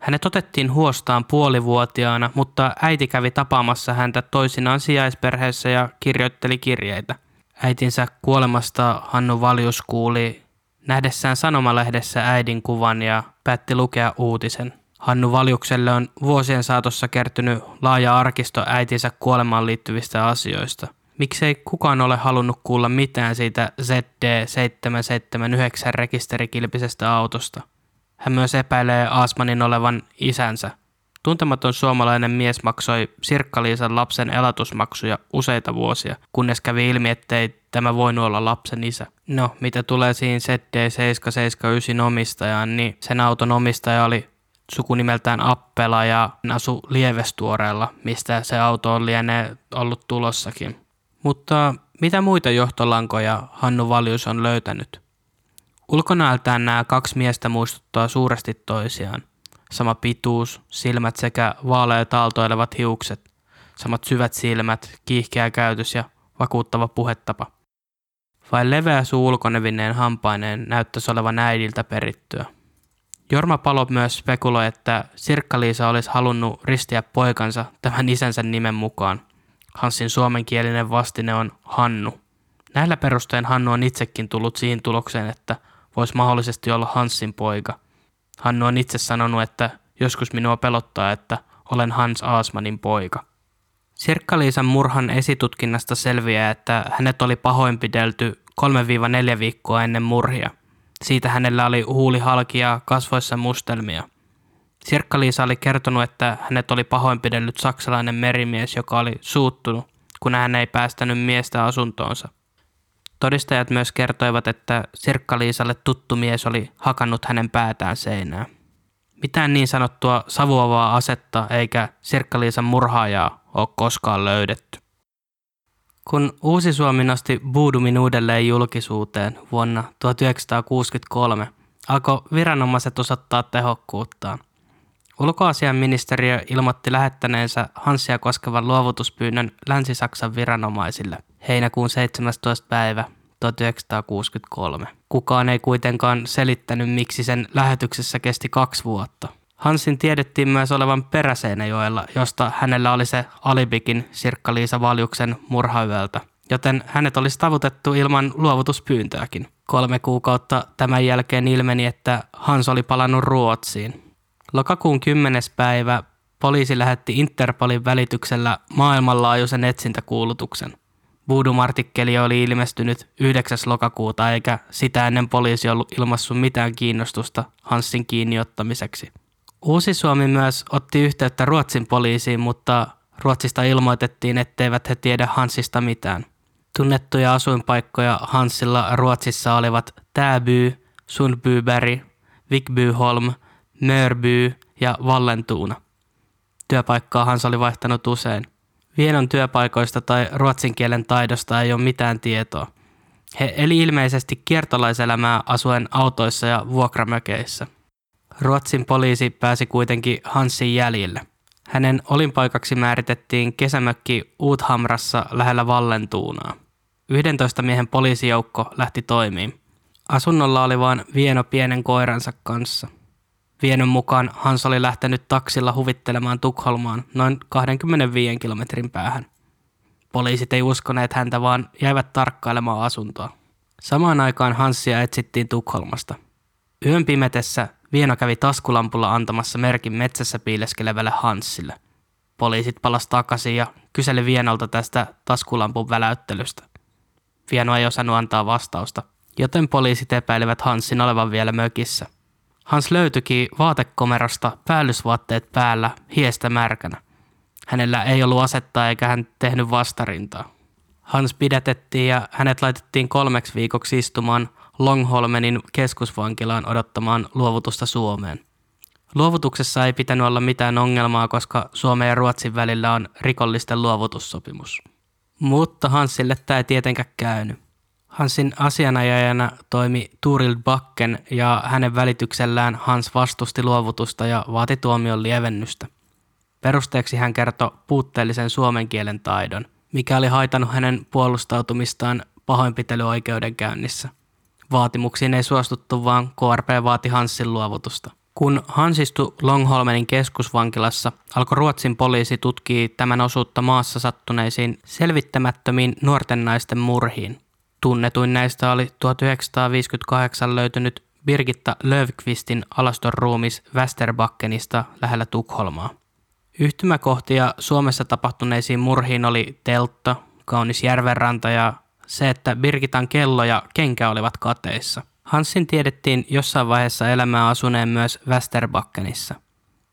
Hänet otettiin huostaan puolivuotiaana, mutta äiti kävi tapaamassa häntä toisinaan sijaisperheessä ja kirjoitteli kirjeitä. Äitinsä kuolemasta Hannu Valjus kuuli nähdessään sanomalehdessä äidin kuvan ja päätti lukea uutisen. Hannu Valjukselle on vuosien saatossa kertynyt laaja arkisto äitinsä kuolemaan liittyvistä asioista. Miksei kukaan ole halunnut kuulla mitään siitä ZD779 rekisterikilpisestä autosta. Hän myös epäilee Aasmanin olevan isänsä. Tuntematon suomalainen mies maksoi Sirkkaliisan lapsen elatusmaksuja useita vuosia, kunnes kävi ilmi, ettei tämä voinut olla lapsen isä. No, mitä tulee siihen ZD779 omistajaan, niin sen auton omistaja oli sukunimeltään Appela ja asu Lievestuoreella, mistä se auto on lienee ollut tulossakin. Mutta mitä muita johtolankoja Hannu Valjus on löytänyt? Ulkonäöltään nämä kaksi miestä muistuttaa suuresti toisiaan. Sama pituus, silmät sekä vaaleat aaltoilevat hiukset, samat syvät silmät, kiihkeä käytös ja vakuuttava puhetapa. Vai leveä suu ulkonevineen hampaineen näyttäisi olevan äidiltä perittyä. Jorma Palo myös spekuloi, että Sirkka-Liisa olisi halunnut ristiä poikansa tämän isänsä nimen mukaan. Hansin suomenkielinen vastine on Hannu. Näillä perustein Hannu on itsekin tullut siihen tulokseen, että voisi mahdollisesti olla Hansin poika. Hannu on itse sanonut, että joskus minua pelottaa, että olen Hans Aasmanin poika. Sirkka-Liisan murhan esitutkinnasta selviää, että hänet oli pahoinpidelty 3-4 viikkoa ennen murhia. Siitä hänellä oli huuli halki ja kasvoissa mustelmia. Sirkka-Liisa oli kertonut, että hänet oli pahoinpidellyt saksalainen merimies, joka oli suuttunut, kun hän ei päästänyt miestä asuntoonsa. Todistajat myös kertoivat, että Sirkka-Liisalle tuttu mies oli hakannut hänen päätään seinään. Mitään niin sanottua savuavaa asetta eikä Sirkka-Liisan murhaajaa ole koskaan löydetty. Kun Uusi Suomi nosti Buudumin uudelleen julkisuuteen vuonna 1963, alkoi viranomaiset osoittaa tehokkuuttaan. Ulkoasianministeriö ilmoitti lähettäneensä Hansia koskevan luovutuspyynnön Länsi-Saksan viranomaisille heinäkuun 17. päivä 1963. Kukaan ei kuitenkaan selittänyt, miksi sen lähetyksessä kesti kaksi vuotta. Hansin tiedettiin myös olevan Peräseinäjoella, josta hänellä oli se alibikin Sirkka-Liisa Valjuksen murhayöltä, joten hänet olisi tavutettu ilman luovutuspyyntöäkin. Kolme kuukautta tämän jälkeen ilmeni, että Hans oli palannut Ruotsiin. Lokakuun 10. päivä poliisi lähetti Interpolin välityksellä maailmanlaajuisen etsintäkuulutuksen. Voodoo-artikkeli oli ilmestynyt 9. lokakuuta eikä sitä ennen poliisi ollut ilmassut mitään kiinnostusta Hansin kiinniottamiseksi. Uusi Suomi myös otti yhteyttä Ruotsin poliisiin, mutta Ruotsista ilmoitettiin, etteivät he tiedä Hansista mitään. Tunnettuja asuinpaikkoja Hansilla Ruotsissa olivat Täby, Sundbyberg, Vigbyholm, Mörby ja Vallentuuna. Työpaikkaa Hans oli vaihtanut usein. Vienon työpaikoista tai ruotsin kielen taidosta ei ole mitään tietoa. He eli ilmeisesti kiertolaiselämää asuen autoissa ja vuokramökeissä – Ruotsin poliisi pääsi kuitenkin Hansin jäljille. Hänen olinpaikaksi määritettiin kesämökki Uuthamrassa lähellä Vallentuunaa. 11 miehen poliisijoukko lähti toimiin. Asunnolla oli vain Vieno pienen koiransa kanssa. Vienon mukaan Hans oli lähtenyt taksilla huvittelemaan Tukholmaan noin 25 kilometrin päähän. Poliisit ei uskoneet häntä, vaan jäivät tarkkailemaan asuntoa. Samaan aikaan Hansia etsittiin Tukholmasta. Yön pimetessä Vieno kävi taskulampulla antamassa merkin metsässä piileskelevälle Hansille. Poliisit palas takaisin ja kyseli Vienolta tästä taskulampun väläyttelystä. Vieno ei osannut antaa vastausta, joten poliisit epäilivät Hansin olevan vielä mökissä. Hans löytyikin vaatekomerosta päällysvaatteet päällä, hiestä märkänä. Hänellä ei ollut asetta eikä hän tehnyt vastarintaa. Hans pidätettiin ja hänet laitettiin kolmeksi viikoksi istumaan Longholmenin keskusvankilaan odottamaan luovutusta Suomeen. Luovutuksessa ei pitänyt olla mitään ongelmaa, koska Suomen ja Ruotsin välillä on rikollisten luovutussopimus. Mutta Hansille tämä ei tietenkään käynyt. Hansin asianajajana toimi Turil Bakken ja hänen välityksellään Hans vastusti luovutusta ja vaati tuomion lievennystä. Perusteeksi hän kertoi puutteellisen suomen kielen taidon, mikä oli haitannut hänen puolustautumistaan pahoinpitelyoikeudenkäynnissä. Vaatimuksiin ei suostuttu, vaan KRP vaati Hansin luovutusta. Kun Hans istui Longholmenin keskusvankilassa, alkoi Ruotsin poliisi tutkia tämän osuutta maassa sattuneisiin selvittämättömiin nuorten naisten murhiin. Tunnetuin näistä oli 1958 löytynyt Birgitta Löfqvistin alaston ruumis Västerbakkenista lähellä Tukholmaa. Yhtymäkohtia Suomessa tapahtuneisiin murhiin oli Teltta, kaunis järvenranta ja se, että Birgitan kello ja kenkä olivat kateissa. Hansin tiedettiin jossain vaiheessa elämää asuneen myös Västerbakkenissa.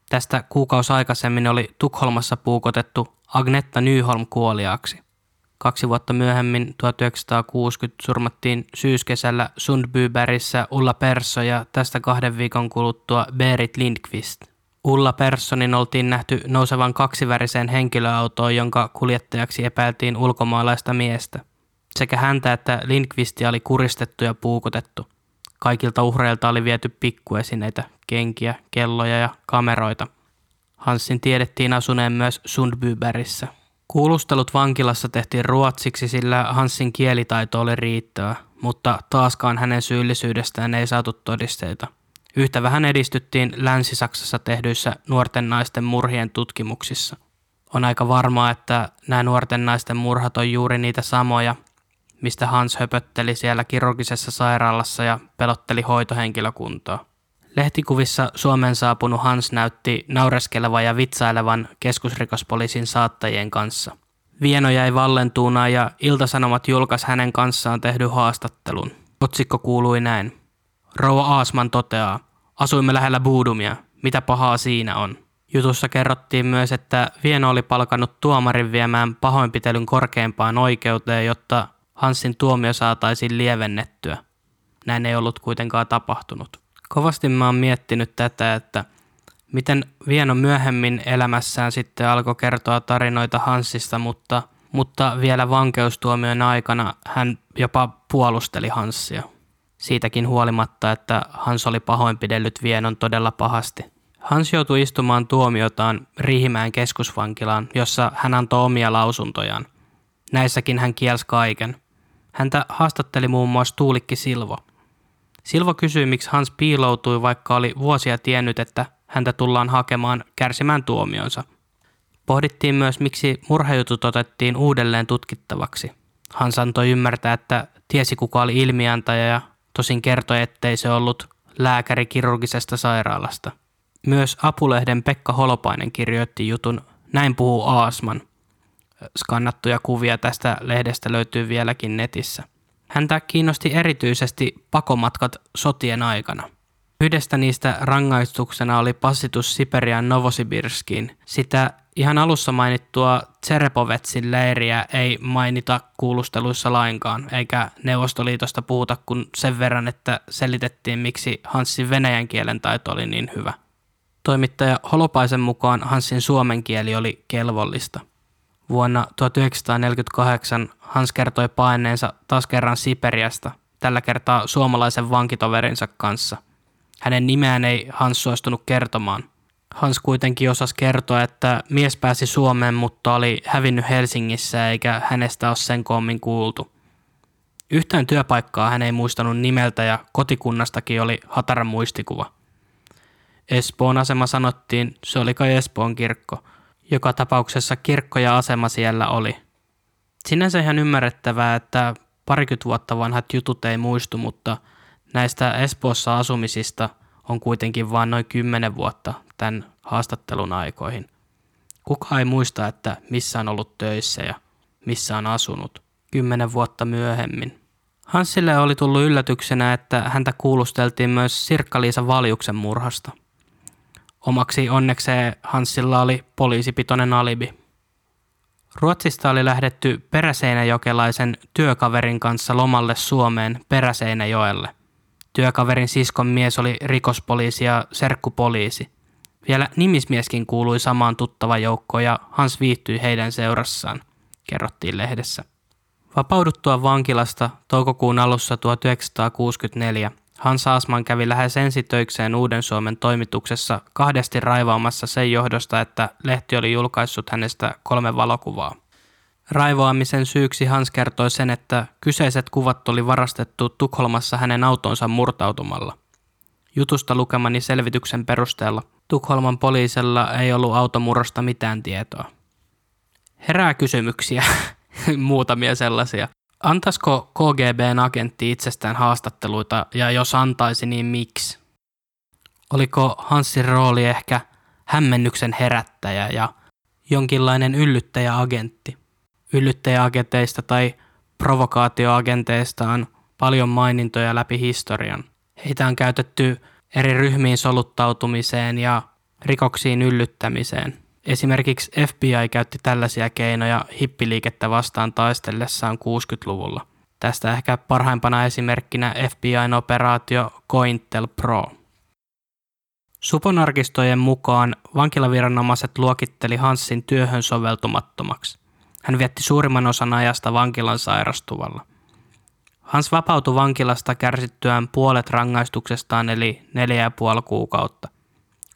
Tästä kuukausi aikaisemmin oli Tukholmassa puukotettu Agnetta Nyholm kuoliaksi. Kaksi vuotta myöhemmin 1960 surmattiin syyskesällä Sundbybergissä Ulla Persso ja tästä kahden viikon kuluttua Berit Lindqvist. Ulla Perssonin oltiin nähty nousevan kaksiväriseen henkilöautoon, jonka kuljettajaksi epäiltiin ulkomaalaista miestä – sekä häntä että Lindqvistia oli kuristettu ja puukotettu. Kaikilta uhreilta oli viety pikkuesineitä, kenkiä, kelloja ja kameroita. Hansin tiedettiin asuneen myös Sundbybergissä. Kuulustelut vankilassa tehtiin ruotsiksi, sillä Hansin kielitaito oli riittävä, mutta taaskaan hänen syyllisyydestään ei saatu todisteita. Yhtä vähän edistyttiin Länsi-Saksassa tehdyissä nuorten naisten murhien tutkimuksissa. On aika varmaa, että nämä nuorten naisten murhat on juuri niitä samoja, mistä Hans höpötteli siellä kirurgisessa sairaalassa ja pelotteli hoitohenkilökuntaa. Lehtikuvissa Suomen saapunut Hans näytti naureskelevan ja vitsailevan keskusrikospoliisin saattajien kanssa. Vieno jäi vallentuuna ja Iltasanomat julkaisi hänen kanssaan tehdyn haastattelun. Otsikko kuului näin. Rouva Aasman toteaa, asuimme lähellä Buudumia, mitä pahaa siinä on. Jutussa kerrottiin myös, että Vieno oli palkannut tuomarin viemään pahoinpitelyn korkeimpaan oikeuteen, jotta Hansin tuomio saataisiin lievennettyä. Näin ei ollut kuitenkaan tapahtunut. Kovasti mä oon miettinyt tätä, että miten Vieno myöhemmin elämässään sitten alkoi kertoa tarinoita Hansista, mutta, mutta vielä vankeustuomion aikana hän jopa puolusteli Hanssia. Siitäkin huolimatta, että Hans oli pahoinpidellyt Vienon todella pahasti. Hans joutui istumaan tuomiotaan Riihimäen keskusvankilaan, jossa hän antoi omia lausuntojaan. Näissäkin hän kielsi kaiken. Häntä haastatteli muun muassa Tuulikki Silvo. Silvo kysyi, miksi Hans piiloutui, vaikka oli vuosia tiennyt, että häntä tullaan hakemaan kärsimään tuomionsa. Pohdittiin myös, miksi murhajutut otettiin uudelleen tutkittavaksi. Hans antoi ymmärtää, että tiesi kuka oli ilmiantaja ja tosin kertoi, ettei se ollut lääkäri kirurgisesta sairaalasta. Myös Apulehden Pekka Holopainen kirjoitti jutun Näin puhuu Aasman – skannattuja kuvia tästä lehdestä löytyy vieläkin netissä. Häntä kiinnosti erityisesti pakomatkat sotien aikana. Yhdestä niistä rangaistuksena oli passitus Siperian Novosibirskiin. Sitä ihan alussa mainittua Tserepovetsin leiriä ei mainita kuulusteluissa lainkaan, eikä Neuvostoliitosta puhuta kuin sen verran, että selitettiin, miksi Hanssin venäjän kielen taito oli niin hyvä. Toimittaja Holopaisen mukaan Hanssin suomen kieli oli kelvollista – Vuonna 1948 Hans kertoi paineensa taas kerran Siperiasta, tällä kertaa suomalaisen vankitoverinsa kanssa. Hänen nimeään ei Hans suostunut kertomaan. Hans kuitenkin osasi kertoa, että mies pääsi Suomeen, mutta oli hävinnyt Helsingissä eikä hänestä ole sen koommin kuultu. Yhtään työpaikkaa hän ei muistanut nimeltä ja kotikunnastakin oli hatara muistikuva. Espoon asema sanottiin, se oli kai Espoon kirkko – joka tapauksessa kirkko ja asema siellä oli. Sinänsä ihan ymmärrettävää, että parikymmentä vuotta vanhat jutut ei muistu, mutta näistä Espoossa asumisista on kuitenkin vain noin kymmenen vuotta tämän haastattelun aikoihin. Kuka ei muista, että missä on ollut töissä ja missä on asunut kymmenen vuotta myöhemmin. Hansille oli tullut yllätyksenä, että häntä kuulusteltiin myös Sirkka-Liisa Valjuksen murhasta – Omaksi onnekseen Hanssilla oli poliisipitoinen alibi. Ruotsista oli lähdetty Peräseinäjokelaisen työkaverin kanssa lomalle Suomeen Peräseinäjoelle. Työkaverin siskon mies oli rikospoliisi ja serkkupoliisi. Vielä nimismieskin kuului samaan tuttava joukkoon ja Hans viihtyi heidän seurassaan, kerrottiin lehdessä. Vapauduttua vankilasta toukokuun alussa 1964 Hans Asman kävi lähes ensitöikseen Uuden Suomen toimituksessa kahdesti raivaamassa sen johdosta, että lehti oli julkaissut hänestä kolme valokuvaa. Raivoamisen syyksi Hans kertoi sen, että kyseiset kuvat oli varastettu Tukholmassa hänen autonsa murtautumalla. Jutusta lukemani selvityksen perusteella Tukholman poliisella ei ollut automurrosta mitään tietoa. Herää kysymyksiä, muutamia sellaisia. Antaisiko KGBn agentti itsestään haastatteluita ja jos antaisi, niin miksi? Oliko Hansin rooli ehkä hämmennyksen herättäjä ja jonkinlainen yllyttäjäagentti? Yllyttäjäagenteista tai provokaatioagenteista on paljon mainintoja läpi historian. Heitä on käytetty eri ryhmiin soluttautumiseen ja rikoksiin yllyttämiseen – Esimerkiksi FBI käytti tällaisia keinoja hippiliikettä vastaan taistellessaan 60-luvulla. Tästä ehkä parhaimpana esimerkkinä FBIn operaatio Cointel Pro. Suponarkistojen mukaan vankilaviranomaiset luokitteli Hansin työhön soveltumattomaksi. Hän vietti suurimman osan ajasta vankilan sairastuvalla. Hans vapautui vankilasta kärsittyään puolet rangaistuksestaan eli neljä ja puoli kuukautta.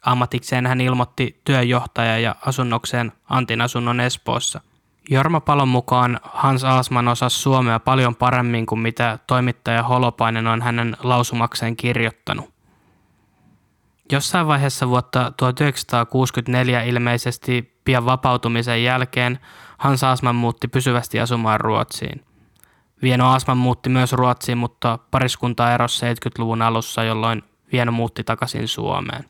Ammatikseen hän ilmoitti työjohtaja ja asunnokseen Antin asunnon Espoossa. Jorma Palon mukaan Hans Aasman osasi suomea paljon paremmin kuin mitä toimittaja Holopainen on hänen lausumakseen kirjoittanut. Jossain vaiheessa vuotta 1964 ilmeisesti pian vapautumisen jälkeen Hans Asman muutti pysyvästi asumaan Ruotsiin. Vieno Asman muutti myös Ruotsiin, mutta pariskunta erosi 70-luvun alussa, jolloin Vieno muutti takaisin Suomeen.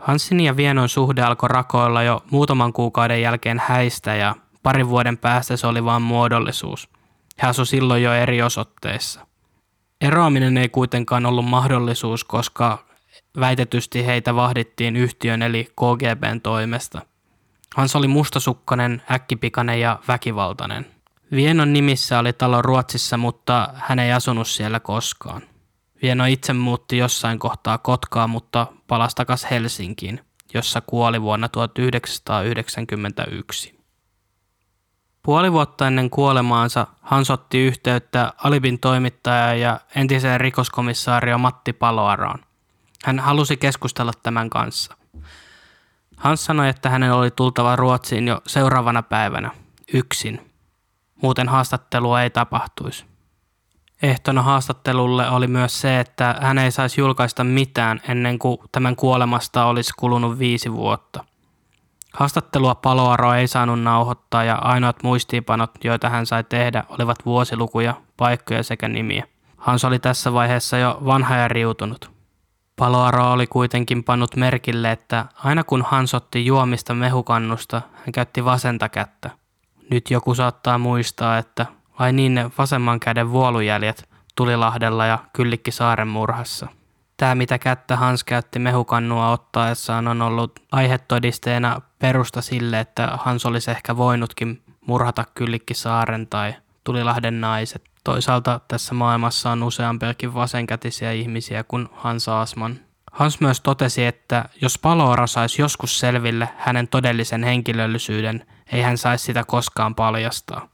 Hansin ja Vienon suhde alkoi rakoilla jo muutaman kuukauden jälkeen häistä ja parin vuoden päästä se oli vain muodollisuus. He asuivat silloin jo eri osoitteissa. Eroaminen ei kuitenkaan ollut mahdollisuus, koska väitetysti heitä vahdittiin yhtiön eli KGBn toimesta. Hans oli mustasukkainen, äkkipikainen ja väkivaltainen. Vienon nimissä oli talo Ruotsissa, mutta hän ei asunut siellä koskaan. Vieno itse muutti jossain kohtaa Kotkaa, mutta palasi takaisin Helsinkiin, jossa kuoli vuonna 1991. Puoli vuotta ennen kuolemaansa Hans otti yhteyttä Alibin toimittajaan ja entiseen rikoskomissaario Matti Paloaroon. Hän halusi keskustella tämän kanssa. Hans sanoi, että hänen oli tultava Ruotsiin jo seuraavana päivänä, yksin. Muuten haastattelua ei tapahtuisi. Ehtona haastattelulle oli myös se, että hän ei saisi julkaista mitään ennen kuin tämän kuolemasta olisi kulunut viisi vuotta. Haastattelua paloaroa ei saanut nauhoittaa ja ainoat muistiinpanot, joita hän sai tehdä, olivat vuosilukuja, paikkoja sekä nimiä. Hans oli tässä vaiheessa jo vanha ja riutunut. Paloaro oli kuitenkin pannut merkille, että aina kun Hans otti juomista mehukannusta, hän käytti vasenta kättä. Nyt joku saattaa muistaa, että vai niin ne vasemman käden vuolujäljet Tulilahdella ja Kyllikki Saaren murhassa. Tämä, mitä kättä Hans käytti mehukannua ottaessaan, on ollut aihetodisteena perusta sille, että Hans olisi ehkä voinutkin murhata Kyllikki Saaren tai Tulilahden naiset. Toisaalta tässä maailmassa on useampiakin vasenkätisiä ihmisiä kuin Hans Aasman. Hans myös totesi, että jos Paloora saisi joskus selville hänen todellisen henkilöllisyyden, ei hän saisi sitä koskaan paljastaa.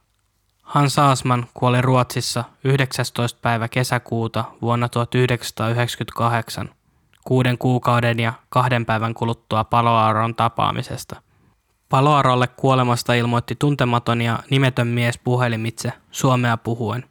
Hans Aasman kuoli Ruotsissa 19. päivä kesäkuuta vuonna 1998, kuuden kuukauden ja kahden päivän kuluttua Paloaaron tapaamisesta. Paloarolle kuolemasta ilmoitti tuntematon ja nimetön mies puhelimitse suomea puhuen.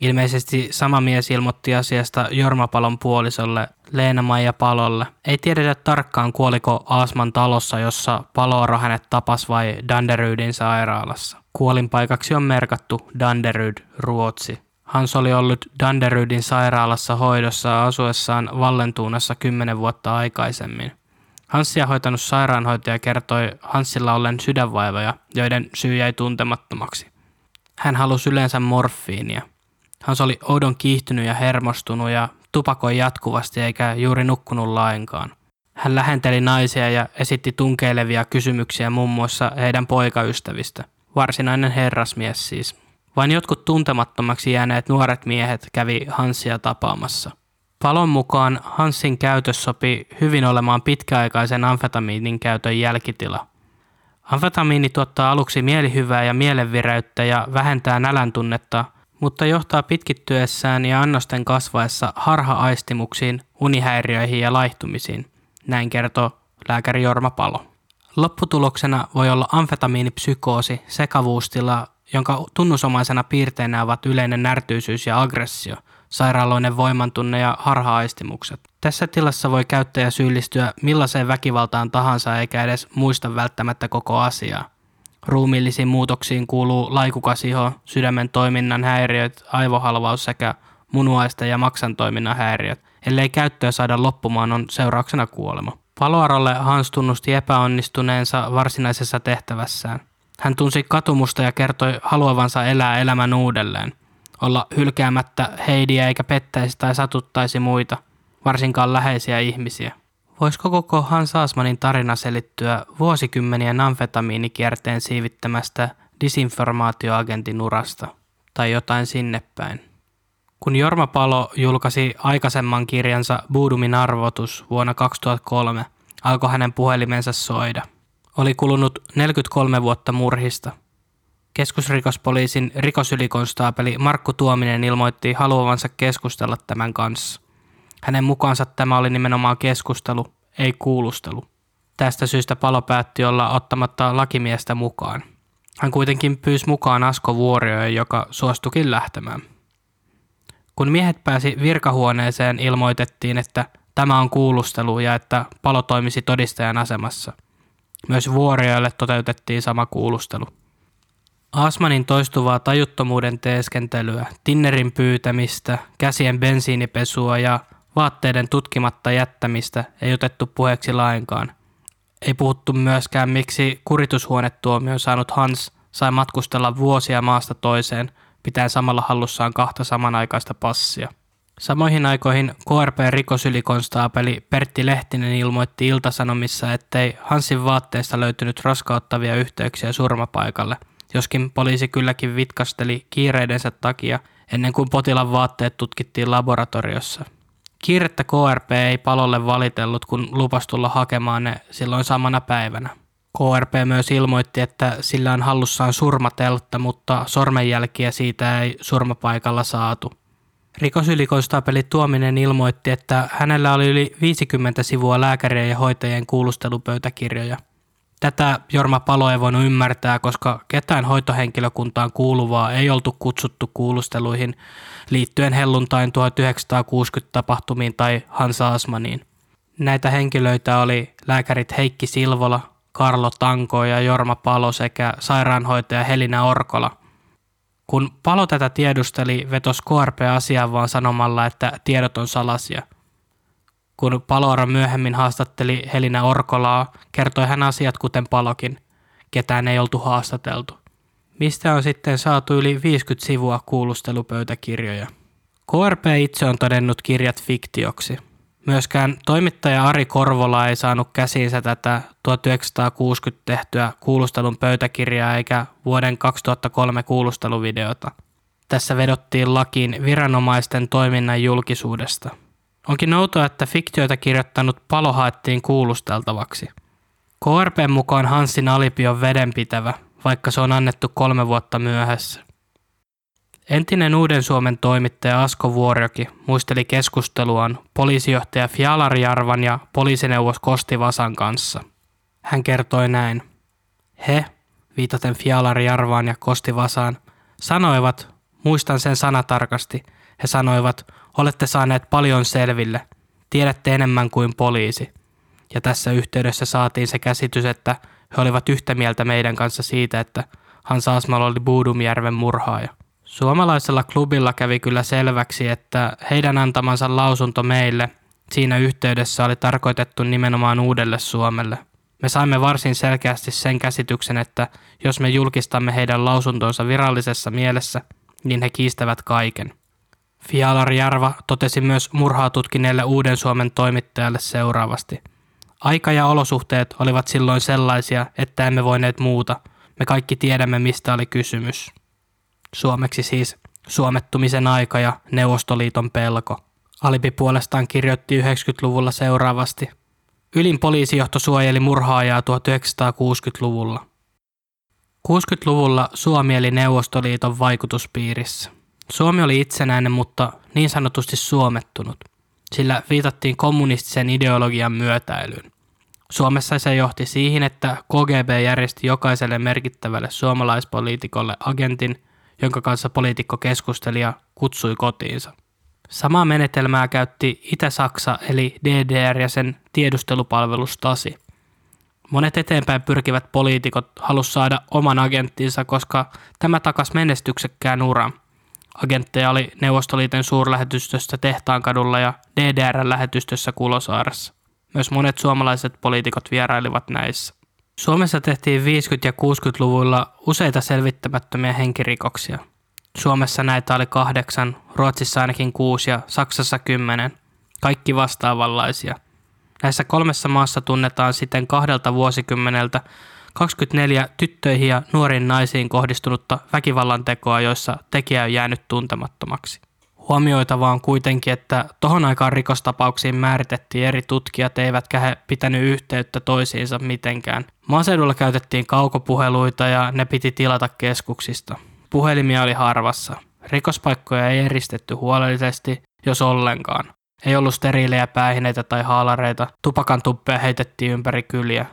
Ilmeisesti sama mies ilmoitti asiasta Jormapalon puolisolle Leena-Maija Palolle. Ei tiedetä tarkkaan kuoliko Aasman talossa, jossa Paloaro hänet tapas vai Danderydin sairaalassa. Kuolinpaikaksi on merkattu Danderyd, Ruotsi. Hans oli ollut Danderydin sairaalassa hoidossa asuessaan Vallentuunassa kymmenen vuotta aikaisemmin. Hanssia hoitanut sairaanhoitaja kertoi Hansilla ollen sydänvaivoja, joiden syy jäi tuntemattomaksi. Hän halusi yleensä morfiinia. Hans oli oudon kiihtynyt ja hermostunut ja tupakoi jatkuvasti eikä juuri nukkunut lainkaan. Hän lähenteli naisia ja esitti tunkeilevia kysymyksiä muun muassa heidän poikaystävistä. Varsinainen herrasmies siis. Vain jotkut tuntemattomaksi jääneet nuoret miehet kävi Hansia tapaamassa. Palon mukaan Hansin käytös sopi hyvin olemaan pitkäaikaisen amfetamiinin käytön jälkitila. Amfetamiini tuottaa aluksi mielihyvää ja mielenvireyttä ja vähentää nälän tunnetta, mutta johtaa pitkittyessään ja annosten kasvaessa harha-aistimuksiin, unihäiriöihin ja laihtumisiin. Näin kertoo lääkäri Jorma Palo. Lopputuloksena voi olla amfetamiinipsykoosi, sekavuustila, jonka tunnusomaisena piirteinä ovat yleinen närtyisyys ja aggressio, sairaaloinen voimantunne ja harha-aistimukset. Tässä tilassa voi käyttäjä syyllistyä millaiseen väkivaltaan tahansa eikä edes muista välttämättä koko asiaa. Ruumiillisiin muutoksiin kuuluu laikukasiho, sydämen toiminnan häiriöt, aivohalvaus sekä munuaisten ja maksan toiminnan häiriöt. Ellei käyttöä saada loppumaan, on seurauksena kuolema. Paloarolle Hans tunnusti epäonnistuneensa varsinaisessa tehtävässään. Hän tunsi katumusta ja kertoi haluavansa elää elämän uudelleen. Olla hylkäämättä Heidiä eikä pettäisi tai satuttaisi muita, varsinkaan läheisiä ihmisiä. Voisiko koko Hans Asmanin tarina selittyä vuosikymmenien amfetamiinikierteen siivittämästä disinformaatioagentin urasta tai jotain sinne päin? Kun Jorma Palo julkaisi aikaisemman kirjansa Buudumin arvotus vuonna 2003, alkoi hänen puhelimensa soida. Oli kulunut 43 vuotta murhista. Keskusrikospoliisin rikosylikonstaapeli Markku Tuominen ilmoitti haluavansa keskustella tämän kanssa. Hänen mukaansa tämä oli nimenomaan keskustelu, ei kuulustelu. Tästä syystä Palo päätti olla ottamatta lakimiestä mukaan. Hän kuitenkin pyysi mukaan Asko Vuorioon, joka suostukin lähtemään. Kun miehet pääsi virkahuoneeseen, ilmoitettiin, että tämä on kuulustelu ja että palo toimisi todistajan asemassa. Myös vuorijoille toteutettiin sama kuulustelu. Asmanin toistuvaa tajuttomuuden teeskentelyä, tinnerin pyytämistä, käsien bensiinipesua ja vaatteiden tutkimatta jättämistä ei otettu puheeksi lainkaan. Ei puhuttu myöskään, miksi kuritushuonetuomio saanut Hans sai matkustella vuosia maasta toiseen, pitäen samalla hallussaan kahta samanaikaista passia. Samoihin aikoihin KRP-rikosylikonstaapeli Pertti Lehtinen ilmoitti Iltasanomissa, ettei Hansin vaatteista löytynyt raskauttavia yhteyksiä surmapaikalle, joskin poliisi kylläkin vitkasteli kiireidensä takia ennen kuin potilaan vaatteet tutkittiin laboratoriossa. Kiirettä KRP ei palolle valitellut, kun lupas tulla hakemaan ne silloin samana päivänä. KRP myös ilmoitti, että sillä on hallussaan surmateltta, mutta sormenjälkiä siitä ei surmapaikalla saatu. Rikosylikonstaapeli Tuominen ilmoitti, että hänellä oli yli 50 sivua lääkärien ja hoitajien kuulustelupöytäkirjoja. Tätä Jorma Palo ei voinut ymmärtää, koska ketään hoitohenkilökuntaan kuuluvaa ei oltu kutsuttu kuulusteluihin liittyen helluntain 1960 tapahtumiin tai Hansa Asmaniin. Näitä henkilöitä oli lääkärit Heikki Silvola, Karlo Tanko ja Jorma Palo sekä sairaanhoitaja Helina Orkola – kun Palo tätä tiedusteli, vetos KRP asiaan vaan sanomalla, että tiedot on salasia. Kun Paloara myöhemmin haastatteli Helina Orkolaa, kertoi hän asiat kuten Palokin. Ketään ei oltu haastateltu. Mistä on sitten saatu yli 50 sivua kuulustelupöytäkirjoja? KRP itse on todennut kirjat fiktioksi – Myöskään toimittaja Ari Korvola ei saanut käsiinsä tätä 1960 tehtyä kuulustelun pöytäkirjaa eikä vuoden 2003 kuulusteluvideota. Tässä vedottiin lakiin viranomaisten toiminnan julkisuudesta. Onkin outoa, että fiktioita kirjoittanut palo haettiin kuulusteltavaksi. KRP mukaan Hansin alipi on vedenpitävä, vaikka se on annettu kolme vuotta myöhässä. Entinen Uuden Suomen toimittaja Asko Vuorioki muisteli keskusteluaan poliisijohtaja Fjalar Jarvan ja poliisineuvos Kosti Vasan kanssa. Hän kertoi näin. He, viitaten Fjalar Jarvaan ja Kosti Vasaan, sanoivat, muistan sen sanatarkasti, he sanoivat, olette saaneet paljon selville, tiedätte enemmän kuin poliisi. Ja tässä yhteydessä saatiin se käsitys, että he olivat yhtä mieltä meidän kanssa siitä, että Hans Asmal oli Buudumjärven murhaaja. Suomalaisella klubilla kävi kyllä selväksi, että heidän antamansa lausunto meille siinä yhteydessä oli tarkoitettu nimenomaan uudelle Suomelle. Me saimme varsin selkeästi sen käsityksen, että jos me julkistamme heidän lausuntonsa virallisessa mielessä, niin he kiistävät kaiken. Fialar Jarva totesi myös murhaa tutkineelle Uuden Suomen toimittajalle seuraavasti. Aika ja olosuhteet olivat silloin sellaisia, että emme voineet muuta. Me kaikki tiedämme, mistä oli kysymys. Suomeksi siis suomettumisen aika ja Neuvostoliiton pelko. Alipi puolestaan kirjoitti 90-luvulla seuraavasti. Ylin poliisijohto suojeli murhaajaa 1960-luvulla. 60-luvulla Suomi eli Neuvostoliiton vaikutuspiirissä. Suomi oli itsenäinen, mutta niin sanotusti suomettunut, sillä viitattiin kommunistisen ideologian myötäilyyn. Suomessa se johti siihen, että KGB järjesti jokaiselle merkittävälle suomalaispoliitikolle agentin – jonka kanssa poliitikko keskusteli ja kutsui kotiinsa. Samaa menetelmää käytti Itä-Saksa eli DDR ja sen tiedustelupalvelu Stasi. Monet eteenpäin pyrkivät poliitikot halus saada oman agenttinsa, koska tämä takas menestyksekkään uran. Agentteja oli Neuvostoliiton suurlähetystössä Tehtaankadulla ja DDR-lähetystössä Kulosaaressa. Myös monet suomalaiset poliitikot vierailivat näissä. Suomessa tehtiin 50- ja 60-luvuilla useita selvittämättömiä henkirikoksia. Suomessa näitä oli kahdeksan, Ruotsissa ainakin kuusi ja Saksassa kymmenen. Kaikki vastaavanlaisia. Näissä kolmessa maassa tunnetaan siten kahdelta vuosikymmeneltä 24 tyttöihin ja nuoriin naisiin kohdistunutta väkivallan tekoa, joissa tekijä on jäänyt tuntemattomaksi. Huomioitavaa on kuitenkin, että tohon aikaan rikostapauksiin määritettiin eri tutkijat eivätkä he pitänyt yhteyttä toisiinsa mitenkään. Maaseudulla käytettiin kaukopuheluita ja ne piti tilata keskuksista. Puhelimia oli harvassa. Rikospaikkoja ei eristetty huolellisesti, jos ollenkaan. Ei ollut steriilejä päähineitä tai haalareita, tupakan tuppeja heitettiin ympäri kyliä.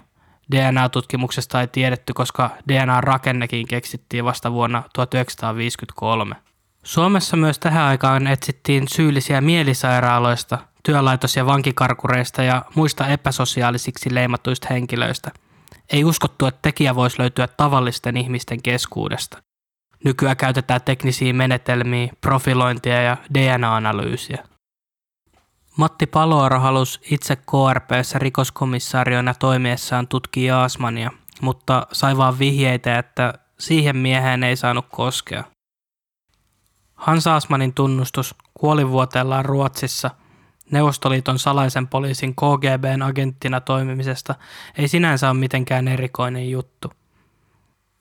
DNA-tutkimuksesta ei tiedetty, koska DNA-rakennekin keksittiin vasta vuonna 1953. Suomessa myös tähän aikaan etsittiin syyllisiä mielisairaaloista työlaitos- ja vankikarkureista ja muista epäsosiaalisiksi leimatuista henkilöistä. Ei uskottu, että tekijä voisi löytyä tavallisten ihmisten keskuudesta. Nykyään käytetään teknisiä menetelmiä, profilointia ja DNA-analyysiä. Matti Paloaro halusi itse KRPssä rikoskomissaariona toimiessaan tutkia Asmania, mutta sai vaan vihjeitä, että siihen mieheen ei saanut koskea. Hans Asmanin tunnustus kuolivuoteellaan Ruotsissa Neuvostoliiton salaisen poliisin KGBn agenttina toimimisesta ei sinänsä ole mitenkään erikoinen juttu.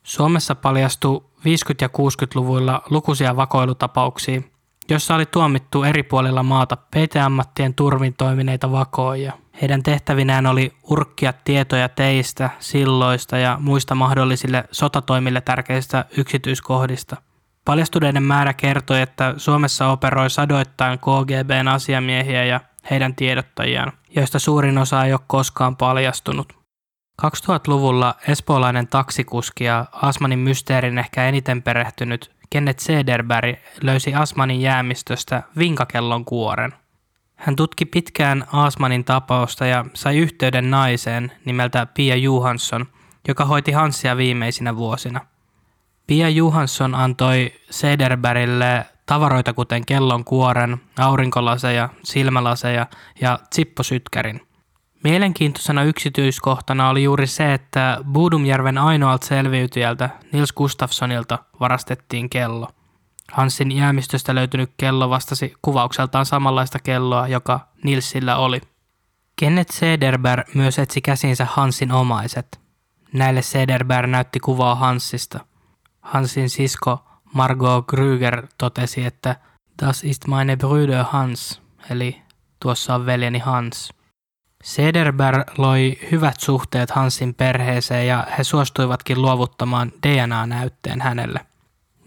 Suomessa paljastui 50- ja 60-luvuilla lukuisia vakoilutapauksia, jossa oli tuomittu eri puolilla maata peiteammattien turvin toimineita vakoja. Heidän tehtävinään oli urkkia tietoja teistä, silloista ja muista mahdollisille sotatoimille tärkeistä yksityiskohdista. Paljastuneiden määrä kertoi, että Suomessa operoi sadoittain KGBn asiamiehiä ja heidän tiedottajiaan, joista suurin osa ei ole koskaan paljastunut. 2000-luvulla espoolainen taksikuski ja Asmanin mysteerin ehkä eniten perehtynyt Kenneth Sederberg löysi Asmanin jäämistöstä vinkakellon kuoren. Hän tutki pitkään Asmanin tapausta ja sai yhteyden naiseen nimeltä Pia Johansson, joka hoiti Hansia viimeisinä vuosina. Pia Johansson antoi Sederbergille tavaroita kuten kellon kuoren, aurinkolaseja, silmälaseja ja zipposytkärin – Mielenkiintoisena yksityiskohtana oli juuri se, että Budumjärven ainoalta selviytyjältä Nils Gustafssonilta varastettiin kello. Hansin jäämistöstä löytynyt kello vastasi kuvaukseltaan samanlaista kelloa, joka Nilsillä oli. Kenneth Sederberg myös etsi käsinsä Hansin omaiset. Näille Sederberg näytti kuvaa Hansista. Hansin sisko Margot Krüger totesi, että Das ist meine Brüder Hans, eli tuossa on veljeni Hans. Sederberg loi hyvät suhteet Hansin perheeseen ja he suostuivatkin luovuttamaan DNA-näytteen hänelle.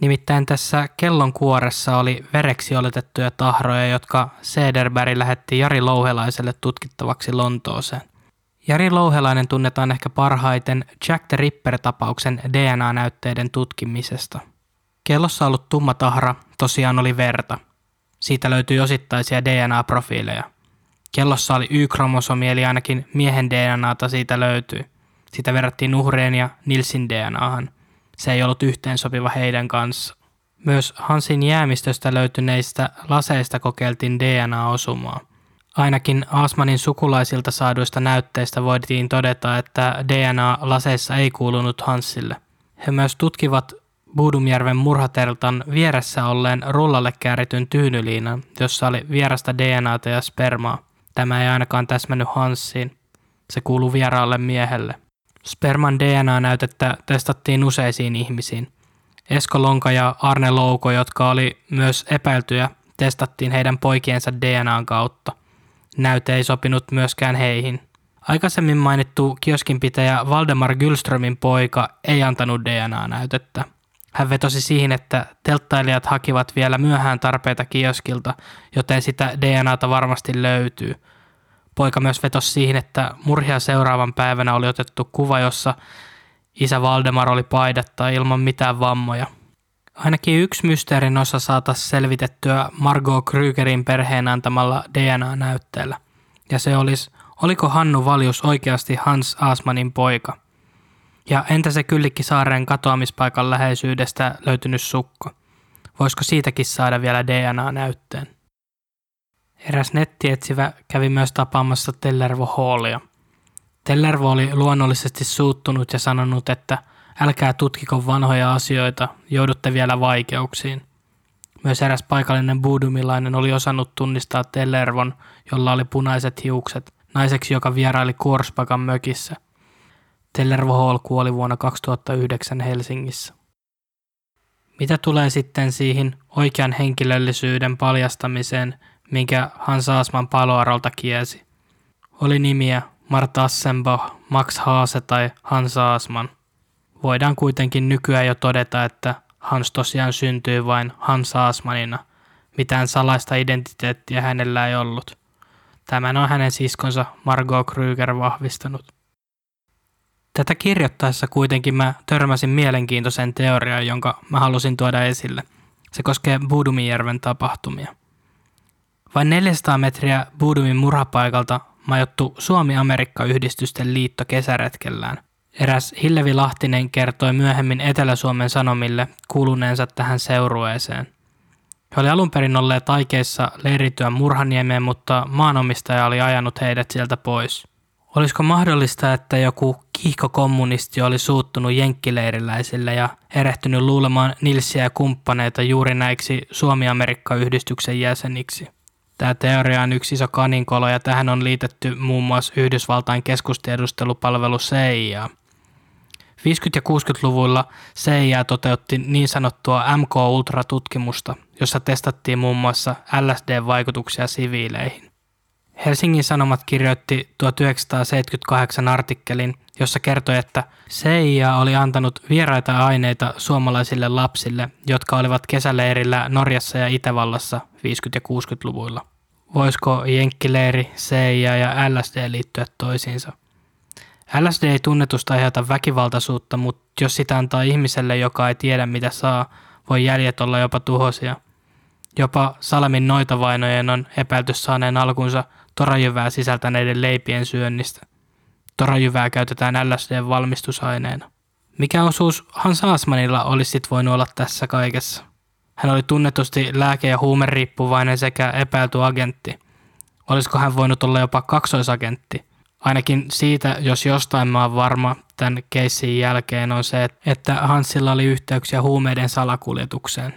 Nimittäin tässä kellon kuoressa oli vereksi oletettuja tahroja, jotka Sederberg lähetti Jari Louhelaiselle tutkittavaksi Lontooseen. Jari Louhelainen tunnetaan ehkä parhaiten Jack the Ripper-tapauksen DNA-näytteiden tutkimisesta. Kellossa ollut tumma tahra tosiaan oli verta. Siitä löytyi osittaisia DNA-profiileja. Kellossa oli Y-kromosomi, eli ainakin miehen DNAta siitä löytyi. Sitä verrattiin uhreen ja Nilsin DNAhan. Se ei ollut yhteensopiva heidän kanssa. Myös Hansin jäämistöstä löytyneistä laseista kokeiltiin DNA-osumaa. Ainakin Asmanin sukulaisilta saaduista näytteistä voitiin todeta, että DNA laseissa ei kuulunut Hansille. He myös tutkivat Buudumjärven murhatertan vieressä olleen rullalle käärityn tyynyliinan, jossa oli vierasta DNAta ja spermaa. Tämä ei ainakaan täsmännyt Hanssiin. Se kuuluu vieraalle miehelle. Sperman DNA-näytettä testattiin useisiin ihmisiin. Esko Lonka ja Arne Louko, jotka oli myös epäiltyjä, testattiin heidän poikiensa DNAn kautta. Näyte ei sopinut myöskään heihin. Aikaisemmin mainittu kioskinpitäjä Valdemar Gylströmin poika ei antanut DNA-näytettä. Hän vetosi siihen, että telttailijat hakivat vielä myöhään tarpeita kioskilta, joten sitä DNAta varmasti löytyy. Poika myös vetosi siihen, että murhia seuraavan päivänä oli otettu kuva, jossa isä Valdemar oli paidatta ilman mitään vammoja. Ainakin yksi mysteerin osa saataisiin selvitettyä Margot Krygerin perheen antamalla DNA-näytteellä. Ja se olisi, oliko Hannu Valjus oikeasti Hans Asmanin poika – ja entä se Kyllikki saaren katoamispaikan läheisyydestä löytynyt sukko? Voisiko siitäkin saada vielä DNA-näytteen? Eräs nettietsivä kävi myös tapaamassa Tellervo Hallia. Tellervo oli luonnollisesti suuttunut ja sanonut, että älkää tutkiko vanhoja asioita, joudutte vielä vaikeuksiin. Myös eräs paikallinen buudumilainen oli osannut tunnistaa Tellervon, jolla oli punaiset hiukset, naiseksi, joka vieraili Kuorspakan mökissä – Tellervo Hall kuoli vuonna 2009 Helsingissä. Mitä tulee sitten siihen oikean henkilöllisyyden paljastamiseen, minkä Hans Aasman paloarolta kiesi? Oli nimiä Marta Assenbach, Max Haase tai Hans Aasman. Voidaan kuitenkin nykyään jo todeta, että Hans tosiaan syntyi vain Hans Aasmanina. Mitään salaista identiteettiä hänellä ei ollut. Tämän on hänen siskonsa Margot Krüger vahvistanut. Tätä kirjoittaessa kuitenkin mä törmäsin mielenkiintoisen teoriaan, jonka mä halusin tuoda esille. Se koskee Budumijärven tapahtumia. Vain 400 metriä Budumin murhapaikalta majottu Suomi-Amerikka-yhdistysten liitto kesäretkellään. Eräs Hillevi Lahtinen kertoi myöhemmin Etelä-Suomen Sanomille kuuluneensa tähän seurueeseen. He oli alun perin olleet aikeissa leirityä Murhaniemeen, mutta maanomistaja oli ajanut heidät sieltä pois. Olisiko mahdollista, että joku kiihkokommunisti oli suuttunut jenkkileiriläisille ja erehtynyt luulemaan Nilsiä ja kumppaneita juuri näiksi Suomi-Amerikka-yhdistyksen jäseniksi? Tämä teoria on yksi iso kaninkolo ja tähän on liitetty muun muassa Yhdysvaltain keskustiedustelupalvelu CIA. 50- ja 60-luvulla CIA toteutti niin sanottua MK-ultra-tutkimusta, jossa testattiin muun muassa LSD-vaikutuksia siviileihin. Helsingin Sanomat kirjoitti 1978 artikkelin, jossa kertoi, että CIA oli antanut vieraita aineita suomalaisille lapsille, jotka olivat kesäleirillä Norjassa ja Itävallassa 50- ja 60-luvuilla. Voisiko Jenkkileiri, CIA ja LSD liittyä toisiinsa? LSD ei tunnetusta aiheuta väkivaltaisuutta, mutta jos sitä antaa ihmiselle, joka ei tiedä mitä saa, voi jäljet olla jopa tuhoisia. Jopa Salamin noitavainojen on epäilty saaneen alkunsa torajyvää sisältäneiden leipien syönnistä. Torajyvää käytetään LSDn valmistusaineena. Mikä osuus Hans Asmanilla olisi sit voinut olla tässä kaikessa? Hän oli tunnetusti lääke- ja huumeriippuvainen sekä epäilty agentti. Olisiko hän voinut olla jopa kaksoisagentti? Ainakin siitä, jos jostain mä oon varma tämän keissin jälkeen, on se, että Hansilla oli yhteyksiä huumeiden salakuljetukseen.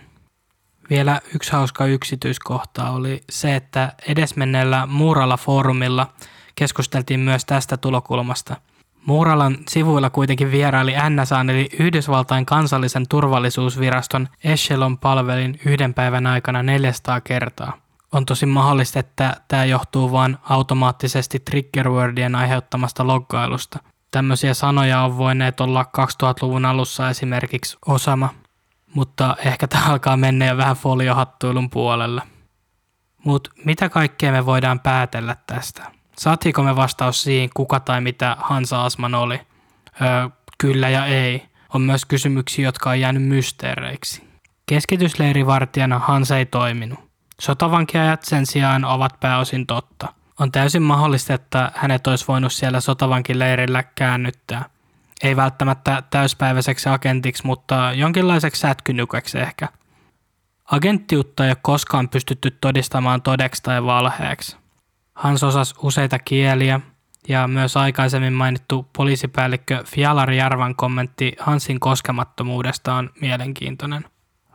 Vielä yksi hauska yksityiskohta oli se, että edesmenneellä Muuralla foorumilla keskusteltiin myös tästä tulokulmasta. Muuralan sivuilla kuitenkin vieraili NSA eli Yhdysvaltain kansallisen turvallisuusviraston Echelon palvelin yhden päivän aikana 400 kertaa. On tosi mahdollista, että tämä johtuu vain automaattisesti triggerwordien aiheuttamasta loggailusta. Tämmöisiä sanoja on voineet olla 2000-luvun alussa esimerkiksi Osama mutta ehkä tämä alkaa mennä jo vähän foliohattuilun puolelle. Mutta mitä kaikkea me voidaan päätellä tästä? Saatiinko me vastaus siihen, kuka tai mitä Hansa Asman oli? Öö, kyllä ja ei. On myös kysymyksiä, jotka on jäänyt mysteereiksi. Keskitysleirivartijana Hansa ei toiminut. Sotavankiajat sen sijaan ovat pääosin totta. On täysin mahdollista, että hänet olisi voinut siellä sotavankileirillä käännyttää – ei välttämättä täyspäiväiseksi agentiksi, mutta jonkinlaiseksi sätkynykäksi ehkä. Agenttiutta ei ole koskaan pystytty todistamaan todeksi tai valheeksi. Hans osasi useita kieliä, ja myös aikaisemmin mainittu poliisipäällikkö Fjalar Jarvan kommentti Hansin koskemattomuudesta on mielenkiintoinen.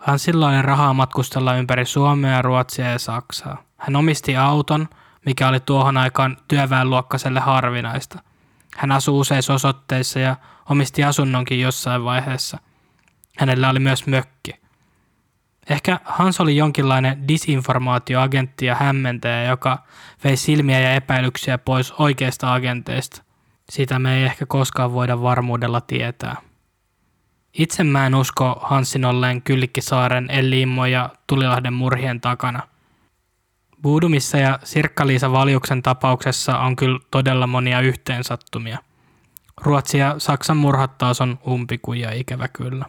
Hansilla oli rahaa matkustella ympäri Suomea, Ruotsia ja Saksaa. Hän omisti auton, mikä oli tuohon aikaan työväenluokkaiselle harvinaista – hän asui useissa osoitteissa ja omisti asunnonkin jossain vaiheessa. Hänellä oli myös mökki. Ehkä Hans oli jonkinlainen disinformaatioagentti ja hämmentäjä, joka vei silmiä ja epäilyksiä pois oikeista agenteista. Sitä me ei ehkä koskaan voida varmuudella tietää. Itse mä en usko Hansin olleen Kyllikkisaaren, Elliimmo ja Tulilahden murhien takana. Buudumissa ja Sirkka-Liisa Valjuksen tapauksessa on kyllä todella monia yhteensattumia. Ruotsi ja Saksan murhat taas on umpikuja ikävä kyllä.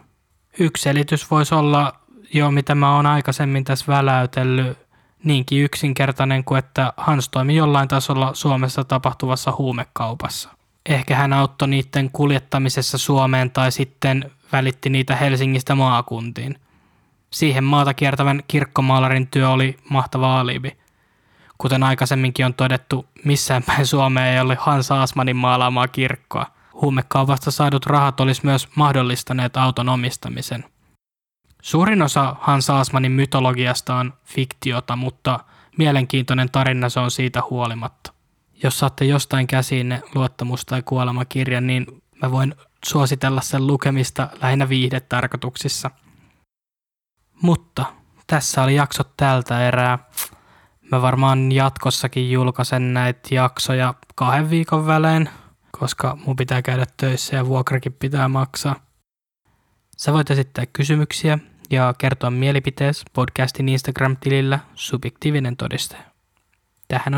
Yksi selitys voisi olla jo mitä mä oon aikaisemmin tässä väläytellyt, niinkin yksinkertainen kuin että Hans toimi jollain tasolla Suomessa tapahtuvassa huumekaupassa. Ehkä hän auttoi niiden kuljettamisessa Suomeen tai sitten välitti niitä Helsingistä maakuntiin. Siihen maata kiertävän kirkkomaalarin työ oli mahtava alibi. Kuten aikaisemminkin on todettu, missään päin Suomea ei ole Hans Aasmanin maalaamaa kirkkoa. Huumekaupasta saadut rahat olisi myös mahdollistaneet auton omistamisen. Suurin osa Hans Aasmanin mytologiasta on fiktiota, mutta mielenkiintoinen tarina se on siitä huolimatta. Jos saatte jostain käsiinne luottamus- tai kuolemakirjan, niin mä voin suositella sen lukemista lähinnä viihdetarkoituksissa. Mutta tässä oli jaksot tältä erää. Mä varmaan jatkossakin julkaisen näitä jaksoja kahden viikon välein, koska mun pitää käydä töissä ja vuokrakin pitää maksaa. Sä voit esittää kysymyksiä ja kertoa mielipiteesi podcastin Instagram-tilillä Subjektiivinen todiste. Tähän on